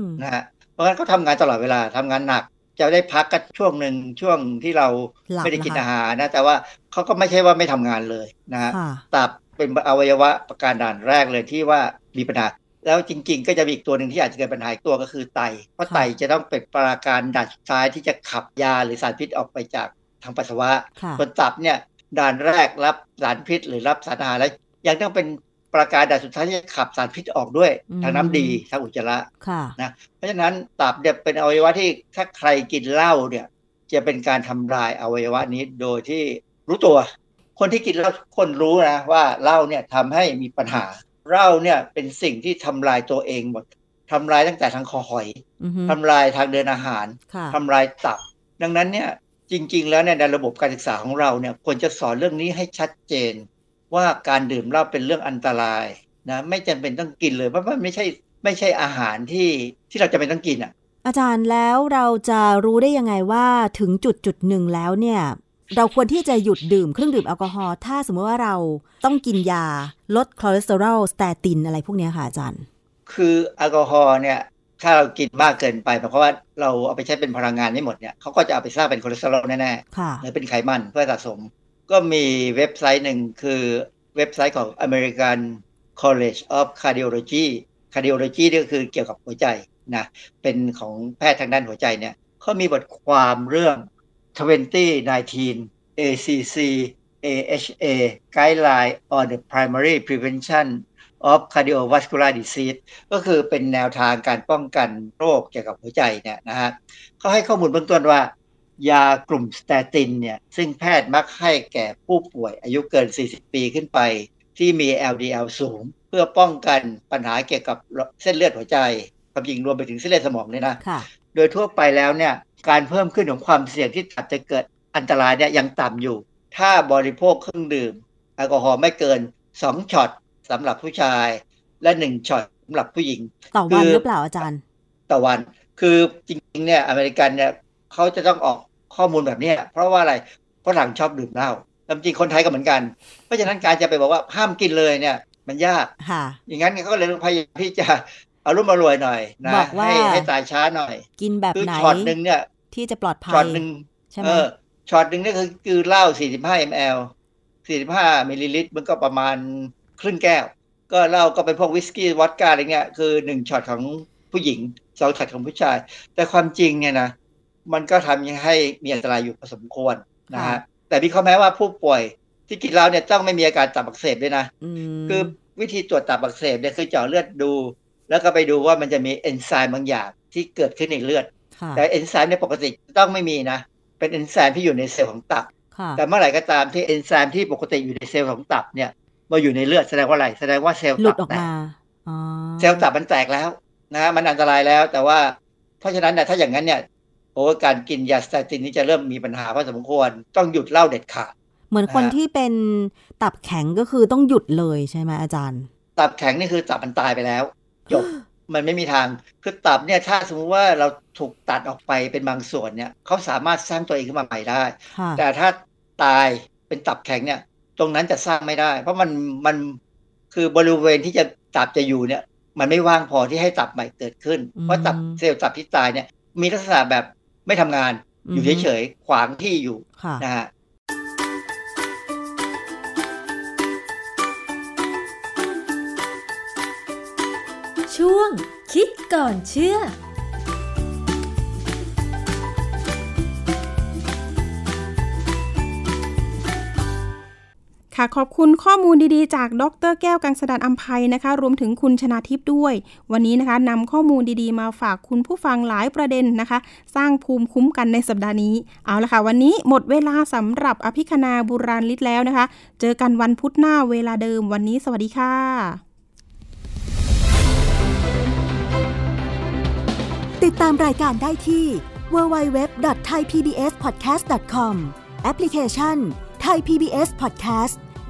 มนะฮะเพราะฉะนั้นเขาทำงานตลอดเวลาทำงานหนัก จะได้พักก็ช่วงหนึ่งช่วงที่เราหลับไม่ได้กินนะคะอาหารนะ แต่ว่าเขาก็ไม่ใช่ว่าไม่ทำงานเลยนะฮะค่ะตับเป็นอวัยวะประการด่านแรกเลยที่ว่ามีปัญหาแล้วจริงๆ ก็จะมีอีกตัวหนึ่งที่อาจจะเกิดปัญหาอีกตัวก็คือไต เพราะค่ะไตจะต้องเป็นปราการด่านสุดท้ายที่จะขับยาหรือสารพิษออกไปจากทางปัสสาวะค่ะส่วนตับเนี่ยด่านแรกรับสารพิษหรือรับสารอาหารแล้วยังต้องเป็น ประการด่านสุดท้ายที่จะขับสารพิษออกด้วยอืมทางน้ำดีทางอุจจาระค่ะเพราะฉะนั้นตับเนี่ยเป็นอวัยวะที่ถ้าใครกินเหล้าเนี่ยจะเป็นการทำลายอวัยวะนี้โดยที่รู้ตัว คนที่กินเหล้าทุกคนรู้นะว่าเหล้าเนี่ยทำให้มีปัญหาเหล้าเนี่ยเป็นสิ่งที่ทำลายตัวเองหมดทำลายตั้งแต่ทางคอหอยอือฮึทำลายทางเดินอาหารค่ะทำลายตับ ดังนั้นเนี่ยจริง ๆ แล้วเนี่ยในระบบการศึกษาของเราเนี่ยควรจะสอนเรื่องนี้ให้ชัดเจน ว่าการดื่มเหล้าเป็นเรื่องอันตรายนะไม่จำเป็นต้องกินเลยเพราะมันไม่ใช่ไม่ใช่อาหารที่ที่เราจะเป็นต้องกินอะ อาจารย์แล้วเราจะรู้ได้ยังไงว่าถึงจุดจุดหนึ่งแล้วเนี่ย เราควรที่จะหยุดดื่มเครื่องดื่มแอลกอฮอล์ถ้าสมมติว่าเราต้องกินยาลดคอเลสเตอรอล statin อะไรพวกเนี้ยค่ะอาจารย์ คือแอลกอฮอล์เนี่ยถ้าเรากินมากเกินไปเพราะว่าเราเอาไปใช้เป็นพลังงานไม่หมดเนี่ยเขาก็จะเอาไปสร้างเป็นคอเลสเตอรอลแน่ค่ะๆหรือเป็นไขมันเพื่อสะสม ก็มีเว็บไซต์หนึ่งคือเว็บไซต์ของ American College of Cardiology Cardiology นี่ก็คือเกี่ยวกับหัวใจนะเป็นของแพทย์ทางด้านหัวใจเนี่ยเขามีบทความเรื่อง 2019 ACC AHA Guideline on the Primary Prevention of Cardiovascular Disease ก็คือเป็นแนวทางการป้องกันโรคเกี่ยวกับหัวใจเนี่ยนะฮะเขาให้ข้อมูลเบื้องต้นว่า ยากลุ่มสเตตินเนี่ยซึ่งแพทย์มักให้แก่ผู้ป่วยอายุเกิน 40 ปีขึ้นไป ที่มี LDL สูง เพื่อป้องกันปัญหาเกี่ยวกับเส้นเลือดหัวใจความจริงรวมไปถึงเส้นเลือดสมองเลยนะค่ะโดยทั่วไปแล้วเนี่ยการเพิ่มขึ้นของความเสี่ยงที่อาจจะเกิดอันตรายเนี่ยยังต่ำอยู่ ถ้าบริโภคเครื่องดื่ม แอลกอฮอล์ไม่เกิน 2ช็อตสำหรับผู้ชาย และ 1ช็อตสำหรับผู้หญิง ต่อวันคือหรือเปล่าอาจารย์ ต่อวันคือจริงๆเนี่ยอเมริกันเนี่ย เขาจะต้องออกข้อมูลแบบเนี้ยเพราะว่าอะไรฝรั่งชอบดื่มเหล้าจริงๆคนไทยก็เหมือนกัน เพราะฉะนั้นการจะไปบอกว่าห้ามกินเลยเนี่ย มันยากค่ะอย่างนั้นก็เลยพยายามที่จะอะลุ่มอล่วยหน่อยนะบอกว่าให้ให้ตายช้าหน่อย กินแบบคือไหนช็อตหนึ่งเนี่ย ที่จะปลอดภัยช็อตหนึ่งใช่ไหมเออช็อตหนึ่งนี่คือคือเหล้า 45 ml 45มิลลิลิตรมันก็ประมาณครึ่งแก้ว ก็เหล้าก็เป็นพวกวิสกี้วอดก้าอะไรเงี้ยคือหนึ่งช็อตของผู้หญิงสองช็อตของผู้ชาย แต่ความจริงเนี่ยนะ มันก็ทำให้มีอันตรายอยู่พอสมควรนะฮะแต่มีข้อแม้ว่าผู้ป่วยที่กินเหล้าเนี่ยต้องไม่มีอาการตับอักเสบด้วยนะอืมคือวิธีตรวจตับอักเสบเนี่ยคือเจาะเลือดดู แล้วก็ไปดูว่ามันจะมีเอนไซม์บางอย่างที่เกิดขึ้นในเลือดค่ะแต่เอนไซม์เนี่ยปกติต้องไม่มีนะ เป็นเอนไซม์ที่อยู่ในเซลล์ของตับค่ะแต่เมื่อไหร่ก็ตามที่เอนไซม์ที่ปกติอยู่ในเซลล์ของตับเนี่ยมาอยู่ในเลือดแสดงว่าอะไรแสดงว่าเซลล์หลุตัดบออกแตกมาอ๋อเซลล์ตับมันแตกแล้วนะฮะมันอันตรายแล้วแต่ว่าเพราะฉะนั้นเนี่ยถ้าอย่างนั้นเนี่ย โอ้การกินยาสเตตินนี่จะเริ่มมีปัญหาพอสมควร ต้องหยุดเหล้าเด็ดขาด เหมือนคนนะฮะที่เป็นตับแข็งก็คือต้องหยุดเลยใช่ไหมอาจารย์ ตับแข็งนี่คือตับมันตายไปแล้วจบมันไม่มีทางคือตับเนี่ยถ้าสมมติว่าเราถูกตัดออกไปเป็นบางส่วนเนี่ยเขาสามารถสร้างตัวเองขึ้นมาใหม่ได้ค่ะแต่ถ้าตายเป็นตับแข็งเนี่ย ตรงนั้นจะสร้างไม่ได้ เพราะมันมันคือบริเวณที่จะตับจะอยู่เนี่ย มันไม่ว่างพอที่ให้ตับใหม่เกิดขึ้น เพราะตับเซลล์ตับที่ตายเนี่ยมีลักษณะแบบ ไม่ทำงาน อยู่เฉยๆขวางที่อยู่ค่ะนะฮะช่วงคิดก่อนเชื่อ ค่ะขอบคุณข้อมูลดีๆ จากดรแก้วกังสดานอัมภัยนะคะ รวมถึงคุณชนาทิพย์ด้วย วันนี้นะคะนำข้อมูลดีๆ มาฝากคุณผู้ฟังหลายประเด็นนะคะ สร้างภูมิคุ้มกันในสัปดาห์นี้ เอาละค่ะ วันนี้หมดเวลาสำหรับอภิคณาบุราริศแล้วนะคะ เจอกันวันพุธหน้าเวลาเดิมวันนี้สวัสดีค่ะ ติดตามรายการได้ที่ www.thaipbspodcast.com แอปพลิเคชัน Thai PBS Podcast